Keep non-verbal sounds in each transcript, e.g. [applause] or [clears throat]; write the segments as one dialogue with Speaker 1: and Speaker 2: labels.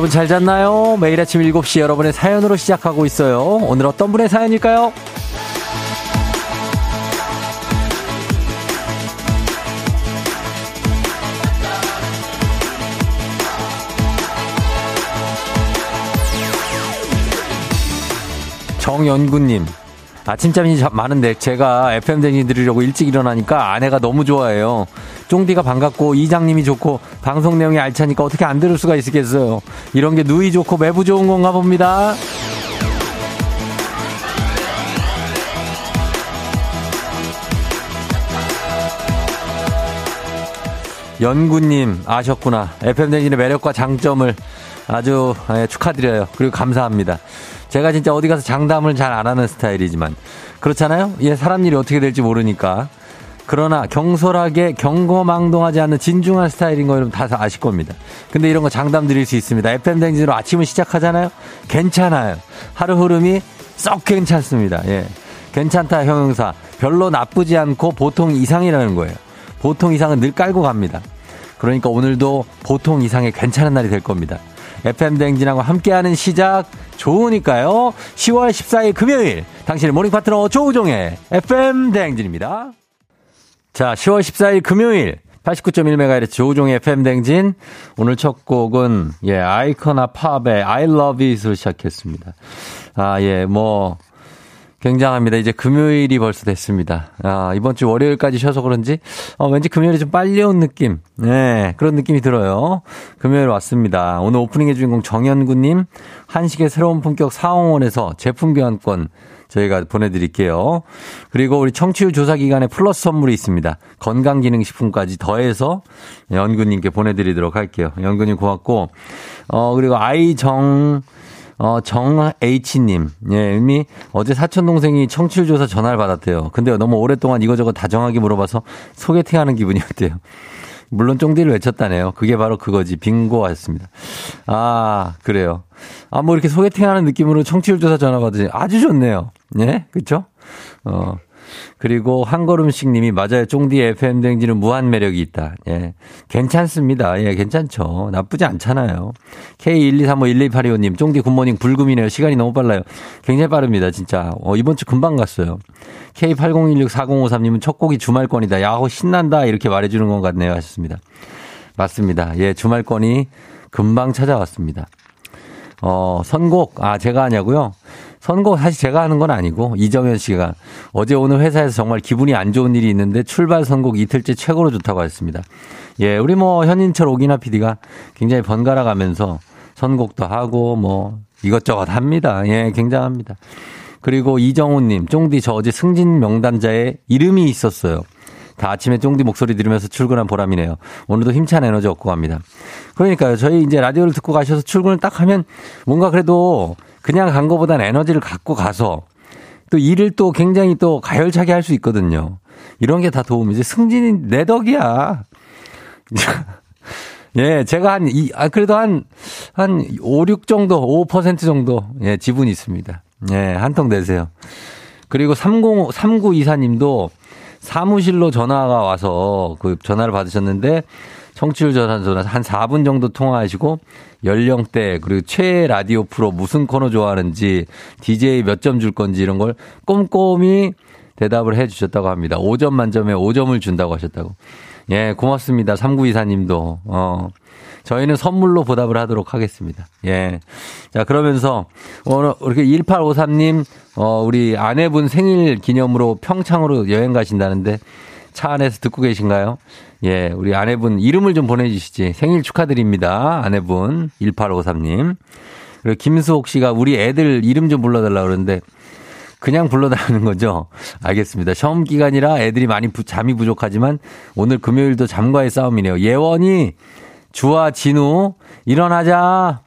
Speaker 1: 여러분 잘 잤나요? 매일 아침 7시 여러분의 사연으로 시작하고 있어요. 오늘 어떤 분의 사연일까요? 정연구님. 아침잠이 많은데 제가 FM댕이 들으려고 일찍 일어나니까 아내가 너무 좋아해요. 쫑디가 반갑고 이장님이 좋고 방송 내용이 알차니까 어떻게 안 들을 수가 있겠어요. 이런 게 누이 좋고 매부 좋은 건가 봅니다. 연구님 아셨구나. FM댕진의 매력과 장점을 아주 예, 축하드려요. 그리고 감사합니다. 제가 진짜 어디 가서 장담을 잘 안 하는 스타일이지만 그렇잖아요. 예, 사람 일이 어떻게 될지 모르니까. 그러나 경솔하게 경거망동하지 않는 진중한 스타일인 거 여러분 다 아실 겁니다. 근데 이런 거 장담 드릴 수 있습니다. FM 댕진으로 아침을 시작하잖아요. 괜찮아요. 하루 흐름이 썩 괜찮습니다. 예. 괜찮다 형용사. 별로 나쁘지 않고 보통 이상이라는 거예요. 보통 이상은 늘 깔고 갑니다. 그러니까 오늘도 보통 이상의 괜찮은 날이 될 겁니다. FM 댕진하고 함께하는 시작 좋으니까요. 10월 14일 금요일 당신의 morning 파트너 조우종의 FM 대행진입니다. 자, 10월 14일 금요일 89.1MHz 조우종의 FM 대행진 오늘 첫 곡은 예, Icona Pop의 I love it으로 시작했습니다. 아, 예, 뭐 굉장합니다. 이제 금요일이 벌써 됐습니다. 아, 이번 주 월요일까지 쉬어서 그런지, 어, 왠지 금요일이 좀 빨리 온 느낌. 네, 그런 느낌이 들어요. 금요일 왔습니다. 오늘 오프닝의 주인공 정현구님, 한식의 새로운 품격 사홍원에서 제품 교환권 저희가 보내드릴게요. 그리고 우리 청취율 조사 기간에 플러스 선물이 있습니다. 건강기능식품까지 더해서 연구님께 보내드리도록 할게요. 연구님 고맙고, 어, 그리고 아이정, 어, 정H님. 예, 이미 어제 사촌동생이 청취율조사 전화를 받았대요. 근데 너무 오랫동안 이거저거 다정하게 물어봐서 소개팅 하는 기분이었대요. 물론 쫑디를 외쳤다네요. 그게 바로 그거지. 빙고였습니다. 아, 그래요. 아, 뭐 이렇게 소개팅 하는 느낌으로 청취율 조사 전화 받으니 아주 좋네요. 예? 그쵸? 어. 그리고 한걸음씩 님이 맞아요. 쫑디 FM 댕지는 무한 매력이 있다. 예. 괜찮습니다. 예, 괜찮죠. 나쁘지 않잖아요. K123512825님, 쫑디 굿모닝 불금이네요. 시간이 너무 빨라요. 굉장히 빠릅니다. 진짜. 어, 이번 주 금방 갔어요. K80164053님은 첫 곡이 주말권이다. 야호 신난다. 이렇게 말해주는 것 같네요. 하셨습니다. 맞습니다. 예, 주말권이 금방 찾아왔습니다. 어, 선곡, 아, 제가 하냐고요? 선곡 사실 제가 하는 건 아니고 이정현 씨가 어제 오늘 회사에서 정말 기분이 안 좋은 일이 있는데 출발 선곡 이틀째 최고로 좋다고 했습니다. 예, 우리 뭐 현인철 오기나 PD가 굉장히 번갈아 가면서 선곡도 하고 뭐 이것저것 합니다. 예, 굉장합니다. 그리고 이정훈님, 쫑디 저 어제 승진 명단자에 이름이 있었어요. 다 아침에 쫑디 목소리 들으면서 출근한 보람이네요. 오늘도 힘찬 에너지 얻고 갑니다. 그러니까요. 저희 이제 라디오를 듣고 가셔서 출근을 딱 하면 뭔가 그래도 그냥 간 거보단 에너지를 갖고 가서 또 일을 또 굉장히 또 가열차게 할 수 있거든요. 이런 게 다 도움이지. 승진이 내 덕이야. [laughs] 예, 제가 한, 이, 아, 그래도 한, 한 5, 6 정도, 5% 정도, 예, 지분이 있습니다. 예, 한 통 내세요. 그리고 30, 3924님도 사무실로 전화가 와서 그 전화를 받으셨는데 청취율 전화 한 4분 정도 통화하시고 연령대 그리고 최애 라디오 프로 무슨 코너 좋아하는지 DJ 몇 점 줄 건지 이런 걸 꼼꼼히 대답을 해 주셨다고 합니다. 5점 만점에 5점을 준다고 하셨다고. 예, 고맙습니다. 3924님도. 어. 저희는 선물로 보답을 하도록 하겠습니다. 예. 자, 그러면서 오늘 이렇게 1853님 어 우리 아내분 생일 기념으로 평창으로 여행 가신다는데 차 안에서 듣고 계신가요? 예, 우리 아내분 이름을 좀 보내주시지. 생일 축하드립니다. 아내분 1853님. 그리고 김수옥 씨가 우리 애들 이름 좀 불러달라 그러는데 그냥 불러달라는 거죠. 알겠습니다. 시험 기간이라 애들이 많이 부, 잠이 부족하지만 오늘 금요일도 잠과의 싸움이네요. 예원이 주아 진우 일어나자.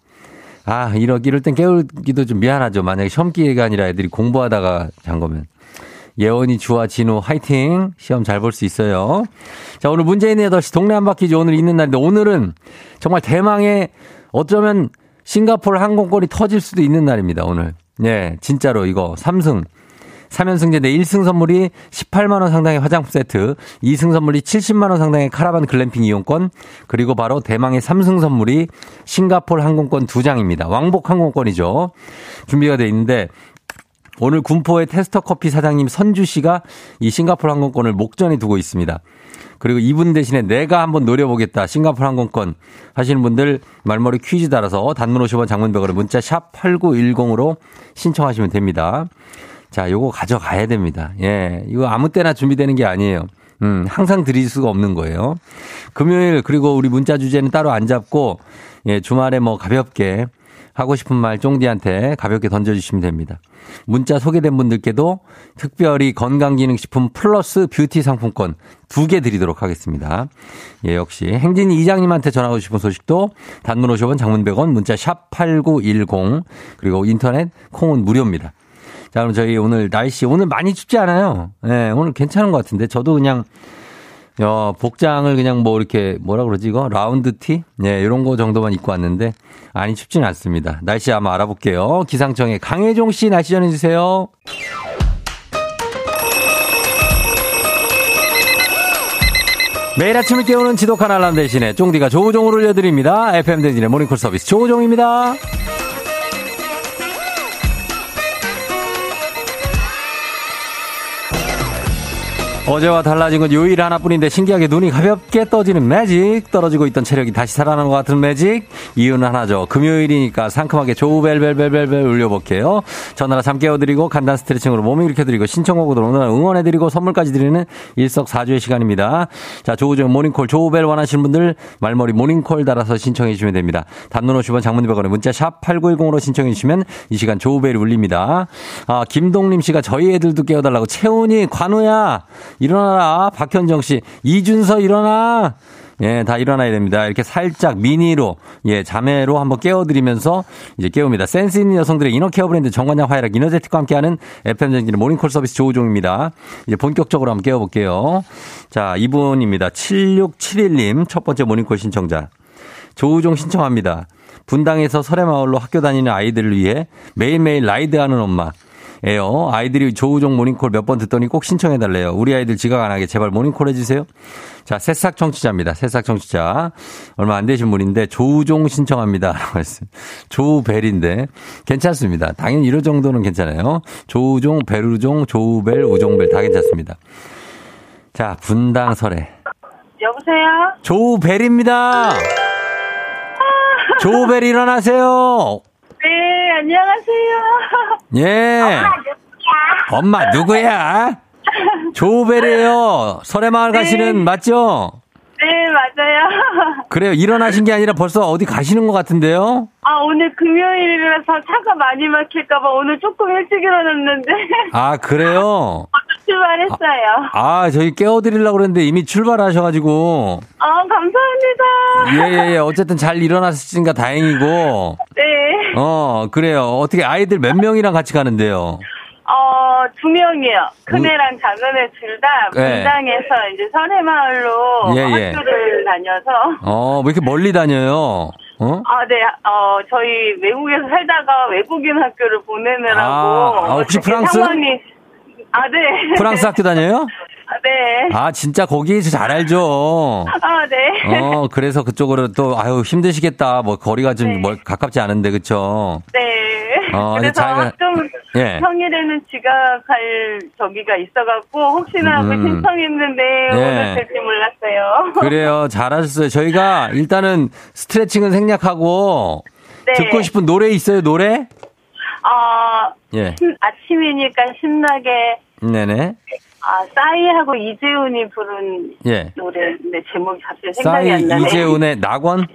Speaker 1: 아, 이러, 이럴 땐 깨우기도 좀 미안하죠. 만약에 시험 기간이라 애들이 공부하다가 잔 거면. 예원이 주아 진우 화이팅. 시험 잘 볼 수 있어요. 자, 오늘 문재인의 8시 동네 한 바퀴즈 오늘 있는 날인데 오늘은 정말 대망의 어쩌면 싱가포르 항공권이 터질 수도 있는 날입니다, 오늘. 예, 진짜로 이거 3승. 3연승제 내 1승 선물이 18만원 상당의 화장품 세트, 2승 선물이 70만원 상당의 카라반 글램핑 이용권, 그리고 바로 대망의 3승 선물이 싱가폴 항공권 2장입니다. 왕복 항공권이죠. 준비가 돼 있는데, 오늘 군포의 테스터 커피 사장님 선주 씨가 이 싱가폴 항공권을 목전에 두고 있습니다. 그리고 이분 대신에 내가 한번 노려보겠다. 싱가포르 항공권 하시는 분들 말머리 퀴즈 따라서 단문 50원 장문백으로 문자 샵 8910으로 신청하시면 됩니다. 자, 요거 가져가야 됩니다. 예. 이거 아무 때나 준비되는 게 아니에요. 음, 항상 드릴 수가 없는 거예요. 금요일 그리고 우리 문자 주제는 따로 안 잡고 예, 주말에 뭐 가볍게 하고 싶은 말 쫑디한테 가볍게 던져주시면 됩니다. 문자 소개된 분들께도 특별히 건강기능식품 플러스 뷰티 상품권 두 개 드리도록 하겠습니다. 예, 역시 행진이 이장님한테 전하고 싶은 소식도 단문 50원 장문 100원 문자 샵 8910 그리고 인터넷 콩은 무료입니다. 자, 그럼 저희 오늘 날씨 오늘 많이 춥지 않아요? 예, 네, 오늘 괜찮은 것 같은데 저도 그냥 어, 복장을 그냥 뭐 이렇게 뭐라 그러지 이거 라운드 티? 네, 이런 거 정도만 입고 왔는데 아니 춥지는 않습니다. 날씨 한번 알아볼게요. 기상청에 강혜종 씨 날씨 전해 주세요. 매일 아침을 깨우는 지독한 알람 대신에 쫑디가 조우종을 올려드립니다. FM 대진의 모닝콜 서비스 조우종입니다. 어제와 달라진 건 요일 하나뿐인데 신기하게 눈이 가볍게 떠지는 매직. 떨어지고 있던 체력이 다시 살아나는 것 같은 매직. 이유는 하나죠. 금요일이니까 상큼하게 조우벨벨벨벨벨 울려볼게요. 전화라 잠 깨워드리고 간단 스트레칭으로 몸 일으켜드리고 신청곡으로 오늘 응원해드리고 선물까지 드리는 일석사주의 시간입니다. 자 조우종 모닝콜 조우벨 원하시는 분들 말머리 모닝콜 달아서 신청해 주시면 됩니다. 단문 50원 장문 100원에 문자 샵 8910으로 신청해 주시면 이 시간 조우벨이 울립니다. 아 김동림 씨가 저희 애들도 깨워달라고. 채훈이 관우야 일어나라. 박현정 씨. 이준서 일어나. 예, 다 일어나야 됩니다. 이렇게 살짝 미니로, 예, 자매로 한번 깨워드리면서 이제 깨웁니다. 센스 있는 여성들의 이너케어 브랜드 정관장 화이락 이너제틱과 함께하는 FM대행진의 모닝콜 서비스 조우종입니다. 이제 본격적으로 한번 깨워볼게요. 자, 이분입니다. 7671님 첫 번째 모닝콜 신청자. 조우종 신청합니다. 분당에서 서래마을로 학교 다니는 아이들을 위해 매일매일 ride하는 엄마. 에요. 아이들이 조우종 모닝콜 몇 번 듣더니 꼭 신청해달래요. 우리 아이들 지각 안 하게 제발 모닝콜 해주세요. 자, 새싹 청취자입니다. 새싹 청취자. 얼마 안 되신 분인데 조우종 신청합니다. [laughs] 라고 했어요. 조우벨인데 괜찮습니다. 당연히 이런 정도는 괜찮아요. 조우종, 베르종, 조우벨, 우종벨 다 괜찮습니다. 자, 분당 설에.
Speaker 2: 여보세요?
Speaker 1: 조우벨입니다. 조우벨 일어나세요.
Speaker 2: 네, 안녕하세요.
Speaker 1: 예. 엄마 누구야? 조우벨이에요. 설해마을
Speaker 2: 네.
Speaker 1: 가시는 맞죠?
Speaker 2: 네, 맞아요.
Speaker 1: 그래요. 일어나신 게 아니라 벌써 어디 가시는 것 같은데요?
Speaker 2: 아, 오늘 금요일이라서 차가 많이 막힐까봐 오늘 조금 일찍 일어났는데.
Speaker 1: 아, 그래요?
Speaker 2: 출발했어요.
Speaker 1: 아, 저희 깨워드리려고 그랬는데 이미 출발하셔가지고.
Speaker 2: 아, 감사합니다.
Speaker 1: 예, 예, 예. 어쨌든 잘 일어났으니까 다행이고.
Speaker 2: 네.
Speaker 1: 어, 그래요. 어떻게 아이들 몇 명이랑 같이 가는데요?
Speaker 2: 어, 두 명이요. 큰애랑 작은애 둘다
Speaker 1: 네.
Speaker 2: 분당에서 이제 설해마을로
Speaker 1: 예, 예.
Speaker 2: 학교를 다녀서.
Speaker 1: 어, 왜 이렇게 멀리 다녀요? 어?
Speaker 2: 아, 네. 어, 저희 외국에서 살다가 외국인 학교를 보내느라고.
Speaker 1: 아, 아, 혹시 프랑스?
Speaker 2: 상황이... 아, 네.
Speaker 1: 프랑스 학교 다녀요?
Speaker 2: 아, 네.
Speaker 1: 아, 진짜 거기 잘 알죠.
Speaker 2: 아, 네.
Speaker 1: 어, 그래서 그쪽으로 또, 아유, 힘드시겠다. 뭐, 거리가 좀
Speaker 2: 네.
Speaker 1: 멀, 가깝지 않은데, 그쵸?
Speaker 2: 네.
Speaker 1: 어,
Speaker 2: 그래서
Speaker 1: 자기가-
Speaker 2: 좀
Speaker 1: 예.
Speaker 2: 평일에는 지각할 저기가 있어갖고 혹시나 하고
Speaker 1: 음.
Speaker 2: 신청했는데
Speaker 1: 예.
Speaker 2: 오늘 될지 몰랐어요.
Speaker 1: 그래요. 잘하셨어요. 저희가 [laughs] 일단은 스트레칭은 생략하고,
Speaker 2: 네.
Speaker 1: 듣고 싶은 노래 있어요, 노래?
Speaker 2: 아,
Speaker 1: 예.
Speaker 2: 신- 아침이니까 신나게
Speaker 1: 네네.
Speaker 2: 아 싸이하고 이재훈이 부른
Speaker 1: 예.
Speaker 2: 노래 근데 제목이 갑자기 생각이
Speaker 1: 싸이
Speaker 2: 안 나네.
Speaker 1: 이재훈의 낙원?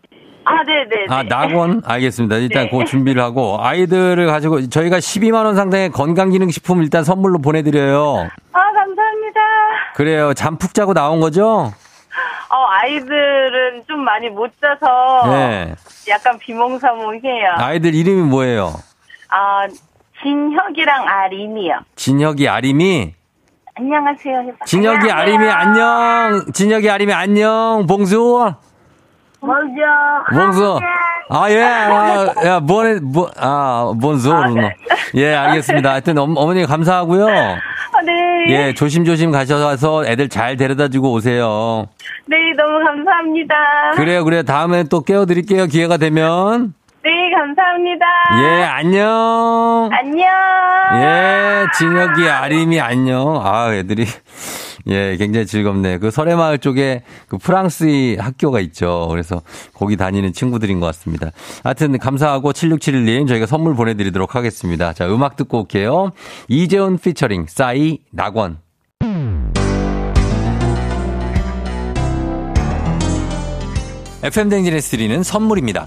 Speaker 2: 아, 네네.
Speaker 1: 아, 낙원? 알겠습니다. 일단
Speaker 2: 네.
Speaker 1: 그 준비를 하고, 아이들을 가지고, 저희가 12만원 상당의 건강기능식품 일단 선물로 보내드려요.
Speaker 2: 아, 감사합니다.
Speaker 1: 그래요. 잠 푹 자고 나온 거죠?
Speaker 2: 어, 아이들은 좀 많이 못 자서
Speaker 1: 네.
Speaker 2: 약간 비몽사몽해요.
Speaker 1: 아이들 이름이 뭐예요?
Speaker 2: 아, 진혁이랑 아린이요.
Speaker 1: 진혁이, 아림이?
Speaker 2: 안녕하세요. 해봐.
Speaker 1: 진혁이, 아림이, 안녕! 진혁이, 아림이, 안녕! 봉수!
Speaker 2: 먼저.
Speaker 1: 봉수! 아, 예, 아, 야, 뭐네, 뭐, 아, 뭔 소리노. 예, 알겠습니다. 하여튼, 어, 어머니 감사하고요.
Speaker 2: 아, 네.
Speaker 1: 예, 조심조심 가셔서 애들 잘 데려다 주고 오세요.
Speaker 2: 네, 너무 감사합니다.
Speaker 1: 그래요, 그래요. 다음에 또 깨워드릴게요. 기회가 되면.
Speaker 2: 네, 감사합니다.
Speaker 1: 예, 안녕.
Speaker 2: 안녕.
Speaker 1: 예, 진혁이, 아림이 안녕. 아, 애들이. [laughs] 예, 굉장히 즐겁네. 그 설해마을 쪽에 그 프랑스 학교가 있죠. 그래서 거기 다니는 친구들인 것 같습니다. 하여튼 감사하고 7671님 저희가 선물 보내드리도록 하겠습니다. 자, 음악 듣고 올게요. 이재훈 피처링, 싸이, 낙원. FM대행진에서 드리는 선물입니다.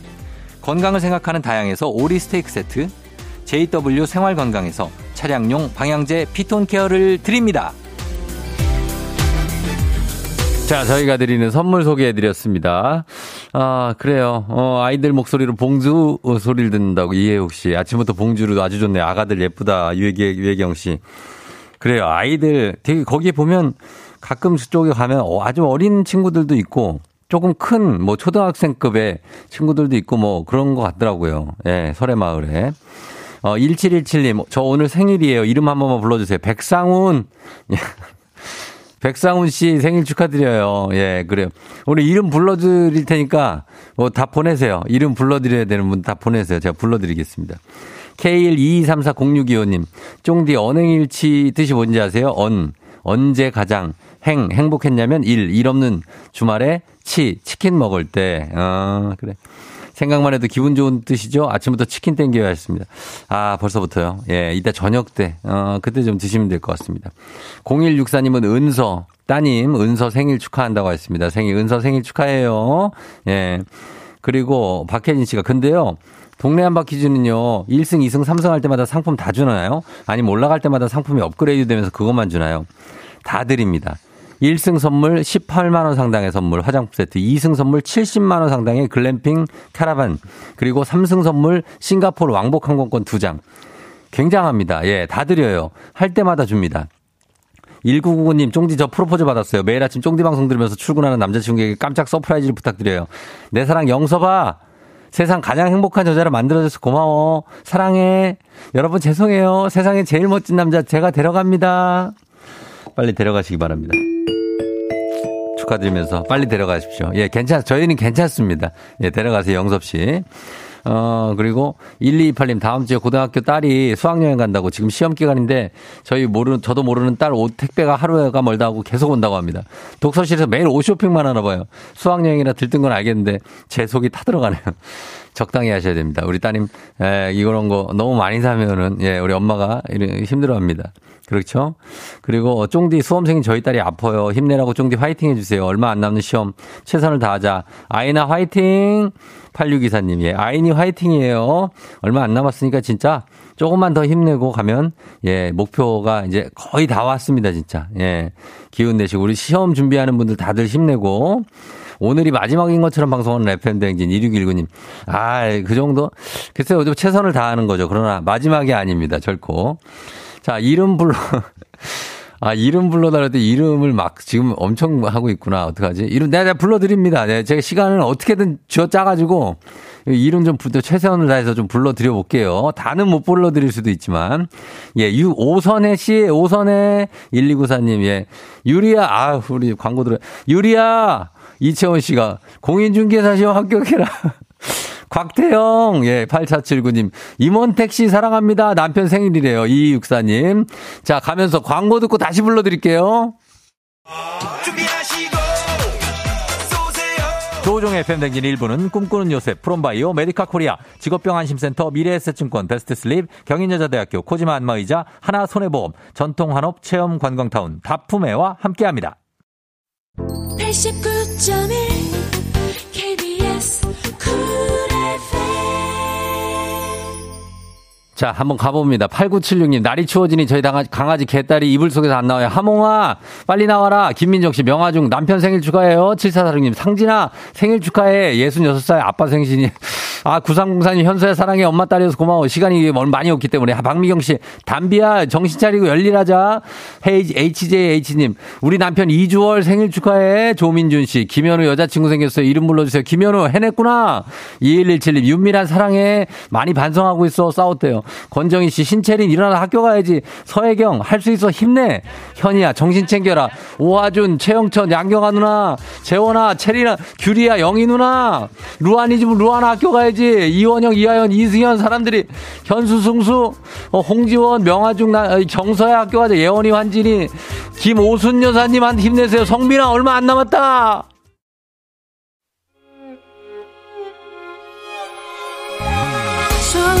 Speaker 1: 건강을 생각하는 다양에서 오리 스테이크 세트, JW 생활건강에서 차량용 방향제 피톤 케어를 드립니다. 자, 저희가 드리는 선물 소개해 드렸습니다. 아, 그래요. 어, 아이들 목소리로 봉주 소리를 듣는다고 이해욱 씨. 아침부터 봉주로 아주 좋네. 아가들 예쁘다. 유혜기, 유혜경 씨. 그래요. 아이들 되게 거기에 보면 가끔 그쪽에 가면 어, 아주 어린 친구들도 있고 조금 큰 뭐 초등학생급의 친구들도 있고 뭐 그런 것 같더라고요. 예, 설해마을에. 어, 1717님, 저 오늘 생일이에요. 이름 한 번만 불러주세요. 백상훈. [laughs] 백상훈 씨 생일 축하드려요. 예, 그래요. 오늘 이름 불러드릴 테니까 뭐 다 보내세요. 이름 불러드려야 되는 분 다 보내세요. 제가 불러드리겠습니다. K122340625님, 쫑디 언행일치 뜻이 뭔지 아세요? 언. 언제 가장 행, 행복했냐면 일, 일 없는 주말에 치, 치킨 먹을 때. 아, 그래. 생각만 해도 기분 좋은 뜻이죠? 아침부터 치킨 땡겨야 했습니다. 아, 벌써부터요. 예, 이따 저녁 때, 어, 그때 좀 드시면 될 것 같습니다. 0164님은 은서, 따님, 은서 생일 축하한다고 했습니다. 생일, 은서 생일 축하해요. 예. 그리고 박혜진 씨가, 근데요, 동네 한바 퀴즈는요, 1승, 2승, 3승 할 때마다 상품 다 주나요? 아니면 올라갈 때마다 상품이 업그레이드 되면서 그것만 주나요? 다 드립니다. 1승 선물 18만 원 상당의 선물 화장품 세트, 2승 선물 70만 원 상당의 글램핑 캐러반, 그리고 3승 선물 싱가포르 왕복 항공권 2장. 굉장합니다. 예, 다 드려요. 할 때마다 줍니다. 1999님, 쫑디 저 프로포즈 받았어요. 매일 아침 쫑디 방송 들으면서 출근하는 남자친구에게 깜짝 surprise를 부탁드려요. 내 사랑 영서봐. 세상 가장 행복한 여자를 만들어줘서 고마워. 사랑해. 여러분 죄송해요. 세상에 제일 멋진 남자 제가 데려갑니다. 빨리 데려가시기 바랍니다. 축하드리면서 빨리 데려가십시오. 예, 괜찮, 저희는 괜찮습니다. 예, 데려가세요, 영섭 씨. 어, 그리고 1228님 다음 주에 고등학교 딸이 수학여행 간다고 지금 시험 기간인데 저희 모르는, 저도 모르는 딸 옷 택배가 하루가 멀다 하고 계속 온다고 합니다. 독서실에서 매일 옷 쇼핑만 하나 봐요. 수학여행이라 들뜬 건 알겠는데 제 속이 타들어가네요. 적당히 하셔야 됩니다. 우리 따님, 에, 이런 거 너무 많이 사면은, 예, 우리 엄마가 힘들어 합니다. 그렇죠? 그리고 쫑디 수험생인 저희 딸이 아파요. 힘내라고 쫑디 화이팅 해주세요. 얼마 안 남는 시험 최선을 다하자. 아이나 화이팅! 8624님, 예, 아이니 화이팅이에요. 얼마 안 남았으니까 진짜 조금만 더 힘내고 가면, 예, 목표가 이제 거의 다 왔습니다, 진짜. 예, 기운 내시고, 우리 시험 준비하는 분들 다들 힘내고, 오늘이 마지막인 것처럼 방송하는 FM대행진 2619님. 아, 그 정도? 글쎄요, 좀 최선을 다하는 거죠. 그러나 마지막이 아닙니다, 결코. 자, 이름 불러. [laughs] 아, 이름 불러달랄 때 이름을 막 지금 엄청 하고 있구나. 어떡하지? 이름, 내가, 내가 불러드립니다. 네, 제가 시간을 어떻게든 쥐어 짜가지고 이름 좀 최선을 다해서 좀 불러드려 볼게요. 다는 못 불러드릴 수도 있지만. 예, 유, 오선혜 씨, 오선혜 1294님, 예. 유리야, 아, 우리 광고 들어. 유리야! 이채원 씨가 공인중개사 시험 합격해라. 곽태영, 예, 8479님. 임원택 씨 사랑합니다. 남편 생일이래요. 2264님. 자, 가면서 광고 듣고 다시 불러드릴게요. 조우종의 FM대행진 1부는 꿈꾸는 요셉, 프롬바이오, 메디카 코리아, 직업병 안심센터, 미래에셋증권, 베스트슬립, 경인여자대학교, 코지마 안마의자, 하나손해보험, 전통한업, 체험관광타운, 다품회와 함께합니다. 89.1 자, 한번 가봅니다. 8976님, 날이 추워지니 저희 강아지 개딸이 이불 속에서 안 나와요. 하몽아, 빨리 나와라. 김민정 씨, 명화중, 남편 생일 축하해요. 7446님, 상진아, 생일 축하해. 66살 아빠 생신이. 아, 9304님, 현수야 사랑해. 엄마 딸이어서 고마워. 시간이 많이 없기 때문에. 아, 박미경 씨, 담비야, 정신 차리고 열일하자. HJH님, 우리 남편 이주월 생일 축하해. 조민준 씨, 김현우 여자친구 생겼어요. 이름 불러주세요. 김현우, 해냈구나. 2117님, 윤미란 사랑해. 많이 반성하고 있어. 싸웠대요. 권정희 씨, 신채린 일어나 학교 가야지. 서혜경, 할 수 있어. 힘내. 현이야, 정신 챙겨라. 오하준, 최영천, 양경아 누나, 재원아, 채리나, 규리야, 영희 누나, 루안이지면 루안 학교 가야지. 이원영, 이하연, 이승현 사람들이 현수, 승수, 어, 홍지원, 명화중, 나, 정서야 학교 가자. 예원이, 환진이, 김오순 여사님한테 힘내세요. 성빈아, 얼마 안 남았다. 조정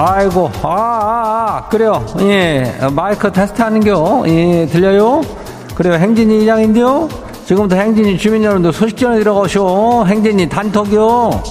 Speaker 1: 아이고, 아, 아, 아, 그래요. 예, 마이크 테스트 하는겨. 예, 들려요? 그래요. 행진이 이장인데요. 지금부터 행진이 주민 여러분들 소식 전해 들어가쇼. 행진이 단톡이요.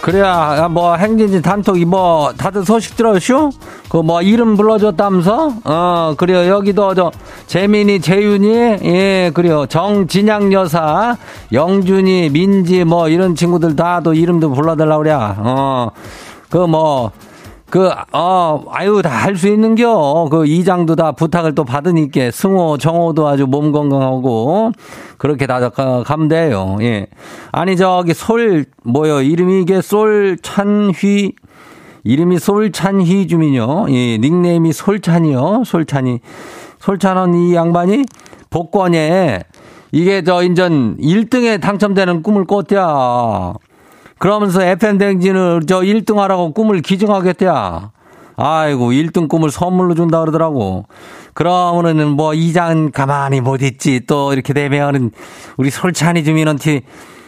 Speaker 1: 그래야 뭐 행진지 단톡이 뭐 다들 소식 들었쇼? 그 뭐 이름 불러줬다면서? 어, 그래요. 여기도 저 재민이, 재윤이, 예, 그래요. 정진양 여사, 영준이, 민지 뭐 이런 친구들 다도 이름도 불러달라 그래. 어, 그 뭐. 그, 어, 아유, 다 할 수 있는겨. 그 이장도 다 부탁을 또 받으니까 승호, 정호도 아주 몸 건강하고 그렇게 다 가면 돼요. 예. 아니, 저기 솔, 뭐요, 이름이 이게 솔 찬휘, 이름이 솔찬희 주민요. 예, 닉네임이 솔찬이요. 솔찬이. 솔찬은 이 양반이 복권에 이게 저 인전 1등에 당첨되는 꿈을 꿨대야. 그러면서 FM댕진을 저 1등 하라고 꿈을 기증하겠대야. 아이고, 1등 꿈을 선물로 준다 그러더라고. 그러면은 뭐 이장 가만히 못 있지. 또 이렇게 되면은 우리 솔찬이 주민한테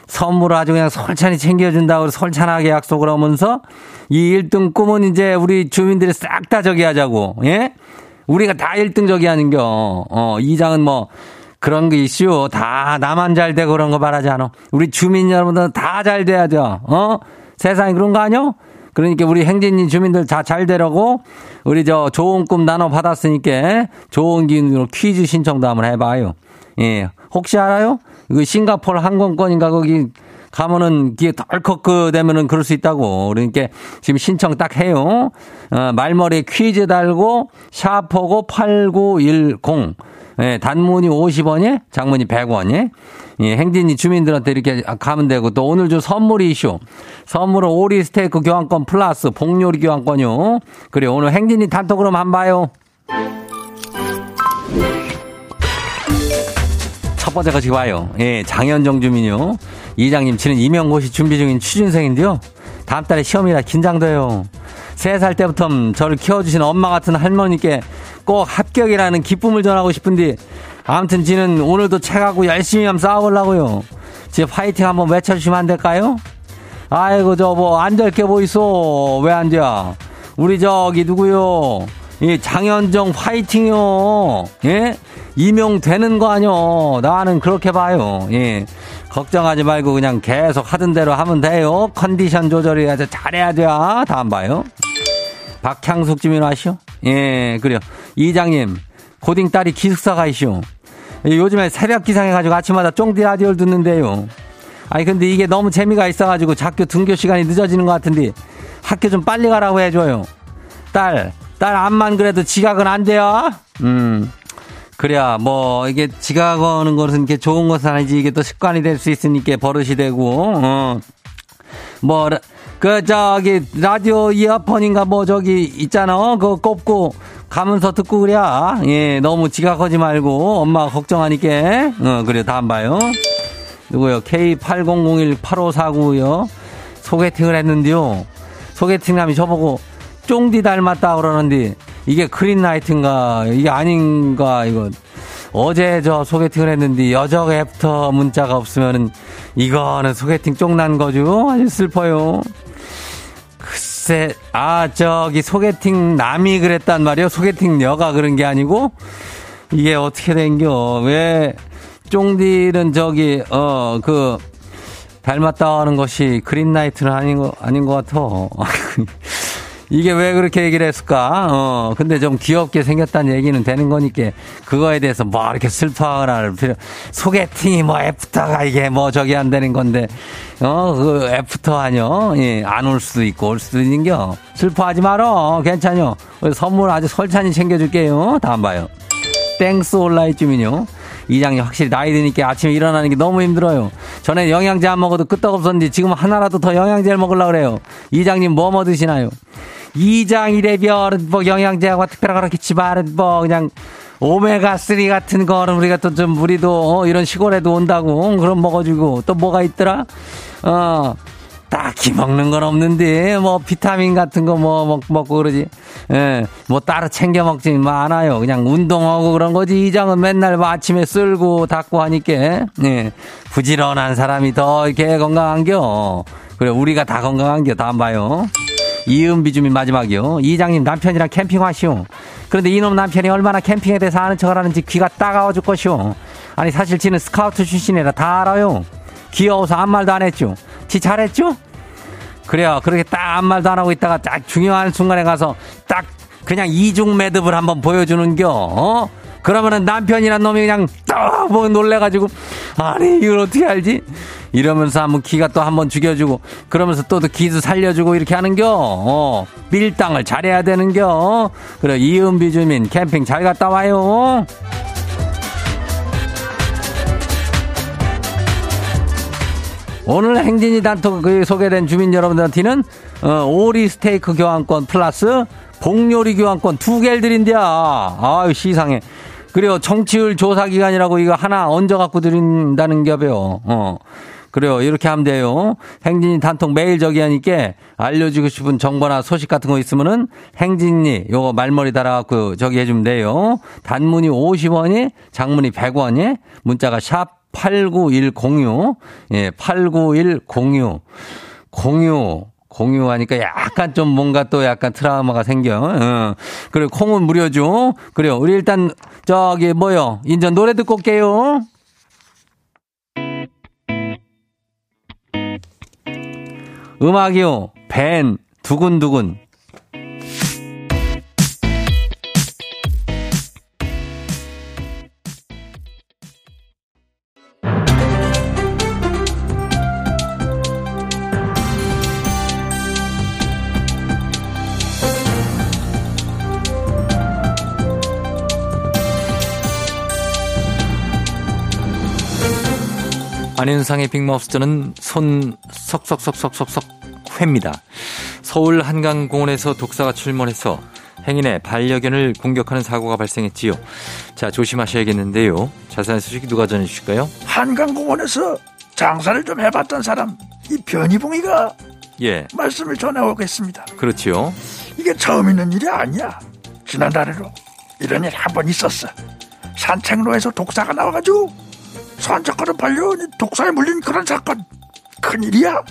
Speaker 1: 선물을 아주 그냥 솔찬히 챙겨준다고 솔찬하게 약속을 하면서 이 1등 꿈은 이제 우리 주민들이 싹 다 저기 하자고, 예? 우리가 다 1등 저기 하는겨. 어, 이장은 뭐, 그런 게 이슈. 다 나만 잘 되고 그런 거 말하지 않아. 우리 주민 여러분들 다 잘 돼야 죠. 어? 세상에 그런 거 아니요? 그러니까 우리 행진이 주민들 다 잘 되라고 우리 저 좋은 꿈 나눠 받았으니까 좋은 기운으로 퀴즈 신청도 한번 해봐요. 예. 혹시 알아요? 그 싱가포르 항공권인가 거기 가면은 이게 덜컥 그 되면은 그럴 수 있다고. 그러니까 지금 신청 딱 해요. 어, 말머리에 퀴즈 달고 샤퍼고 8910. 예, 단문이 50원에 장문이 100원에 예, 행진이 주민들한테 이렇게 가면 되고 또 오늘 좀 선물이 이슈. 선물은 오리 스테이크 교환권 플러스 복요리 교환권요. 그래 오늘 행진이 단톡으로 만 봐요. 지금 와요. 예, 장현정 주민요. 이장님, 치는 임용고시 준비 중인 취준생인데요. 다음 달에 시험이라 긴장돼요. 세 살 때부터 저를 키워주신 엄마 같은 할머니께 꼭 합격이라는 기쁨을 전하고 싶은데 아무튼 지는 오늘도 책하고 열심히 한번 싸워보려고요. 지금 파이팅 한번 외쳐주시면 안 될까요? 아이고, 저 뭐, 안될게 뭐 있어. 왜 앉아? 우리 저기 누구요? 이 장현정 파이팅요. 예? 임용되는 거 아니요. 나는 그렇게 봐요. 예. 걱정하지 말고 그냥 계속 하던 대로 하면 돼요. 컨디션 조절이 아주 잘해야 돼. 다음 봐요. 박향숙 아시오? 예, 그래요. 이장님, 고딩 딸이 기숙사 가이시오. 요즘에 새벽 기상해가지고 아침마다 쫑디 라디오를 듣는데요. 아니, 근데 이게 너무 재미가 있어가지고 작교 등교 시간이 늦어지는 것 같은데 학교 좀 빨리 가라고 해줘요. 딸, 딸 암만 그래도 지각은 안 돼요? 음. 그래야 뭐 이게 지각하는 것은 이게 좋은 것은 아니지 이게 또 습관이 될 수 있으니까 버릇이 되고 어 뭐 그 저기 라디오 이어폰인가 뭐 저기 있잖아 그거 꼽고 가면서 듣고 그래 예 너무 지각하지 말고 엄마가 걱정하니까 어 그래 다음 봐요. 누구요? K80018549요. 소개팅을 했는데요. 소개팅남이 저보고 쫑디 닮았다 그러는데 이게 green light인가 이게 아닌가 이거. 어제 저 소개팅을 했는데 여적 after 문자가 없으면은 이거는 소개팅 쫑난 거죠. 아주 슬퍼요. 글쎄 아 저기 소개팅 남이 그랬단 말이요. 소개팅 여가 그런 게 아니고 이게 어떻게 된겨. 왜 쫑디는 저기 어 그 닮았다 하는 것이 green light는 아닌 거 아닌 것 같아 [laughs] 이게 왜 그렇게 얘기를 했을까? 어, 근데 좀 귀엽게 생겼다는 얘기는 되는 거니까 그거에 대해서 뭐 이렇게 슬퍼하거나 할 필요, 소개팅이 뭐 after가 이게 뭐 저기 안 되는 건데, 어, 그 after 하뇨? 예, 안 올 수도 있고 올 수도 있는겨. 슬퍼하지 말어. 괜찮요. 선물 아주 설찬히 챙겨줄게요. 다음 봐요. 땡스 온라인 주민요. 이장님 확실히 나이 드니까 아침에 일어나는 게 너무 힘들어요. 전에 영양제 안 먹어도 끄떡없었는데 지금 하나라도 더 영양제를 먹으려고 그래요. 이장님 뭐 뭐 드시나요? 이장이래별 뭐 영양제하고 특별한 그렇겠지만 뭐 그냥 오메가3 같은 거는 우리가 또 좀 우리도 어, 이런 시골에도 온다고 그럼 먹어주고 또 뭐가 있더라? 어 딱히 먹는 건 없는데 뭐 비타민 같은 거 뭐 먹, 먹고 그러지. 예, 뭐 따로 챙겨 먹지 않아요. 그냥 운동하고 그런 거지. 이장은 맨날 뭐 아침에 쓸고 닦고 하니까. 예, 부지런한 사람이 더 이렇게 건강한겨. 그래 우리가 다 건강한겨. 다음 봐요 이은비 주민 마지막이요 이장님 남편이랑 캠핑하시오 그런데 이놈 남편이 얼마나 캠핑에 대해서 아는 척을 하는지 귀가 따가워 줄 것이오 아니 사실 지는 스카우트 출신이라 다 알아요 귀여워서 아무 말도 안 했죠 지 잘했죠? 그래요. 그렇게 딱 아무 말도 안 하고 있다가 딱 중요한 순간에 가서 딱 그냥 이중 매듭을 한번 보여주는겨. 어? 그러면은 남편이란 놈이 그냥 떡뭐 놀래가지고 아니 이걸 어떻게 알지? 이러면서 한번 기가 또 한번 죽여주고 그러면서 또 기도 살려주고 이렇게 하는겨. 어 밀당을 잘해야 되는겨. 그래 이은비 주민 캠핑 잘 갔다 와요. 오늘 행진이 단톡 그 소개된 주민 여러분들한테는 어, 오리 스테이크 교환권 플러스 복요리 교환권 두 개를 드린대요. 아유 시상해. 그래요 정치율 조사 기간이라고 이거 하나 얹어 갖고 드린다는 겹이요. 어. 그래요. 이렇게 하면 돼요. 행진이 단톡 매일 저기 하니까 알려주고 싶은 정보나 소식 같은 거 있으면은 행진이 요거 말머리 달아갖고 저기 해주면 돼요. 단문이 50원이, 장문이 100원이, 문자가 샵 89106. 예, 89106. 공유. 공유하니까 약간 좀 뭔가 또 약간 트라우마가 생겨. 어. 그리고 콩은 무료죠. 그래요. 우리 일단 저기 뭐요. 인전 노래 듣고 올게요. 음악이요. 밴 두근두근. 안윤상의 빅마우스전은 손 석석석석석석 회입니다. 서울 한강공원에서 독사가 출몰해서 행인의 반려견을 공격하는 사고가 발생했지요. 자, 조심하셔야겠는데요. 자세한 소식 누가 전해주실까요?
Speaker 3: 한강공원에서 장사를 좀 해봤던 사람, 이 변희봉이가
Speaker 1: 예.
Speaker 3: 말씀을 전해오겠습니다.
Speaker 1: 그렇지요.
Speaker 3: 이게 처음 있는 일이 아니야. 지난달에도 이런 일 한 번 있었어. 산책로에서 독사가 나와가지고 산책하는 반려견이 독사에 물린 그런 사건. 큰일이야.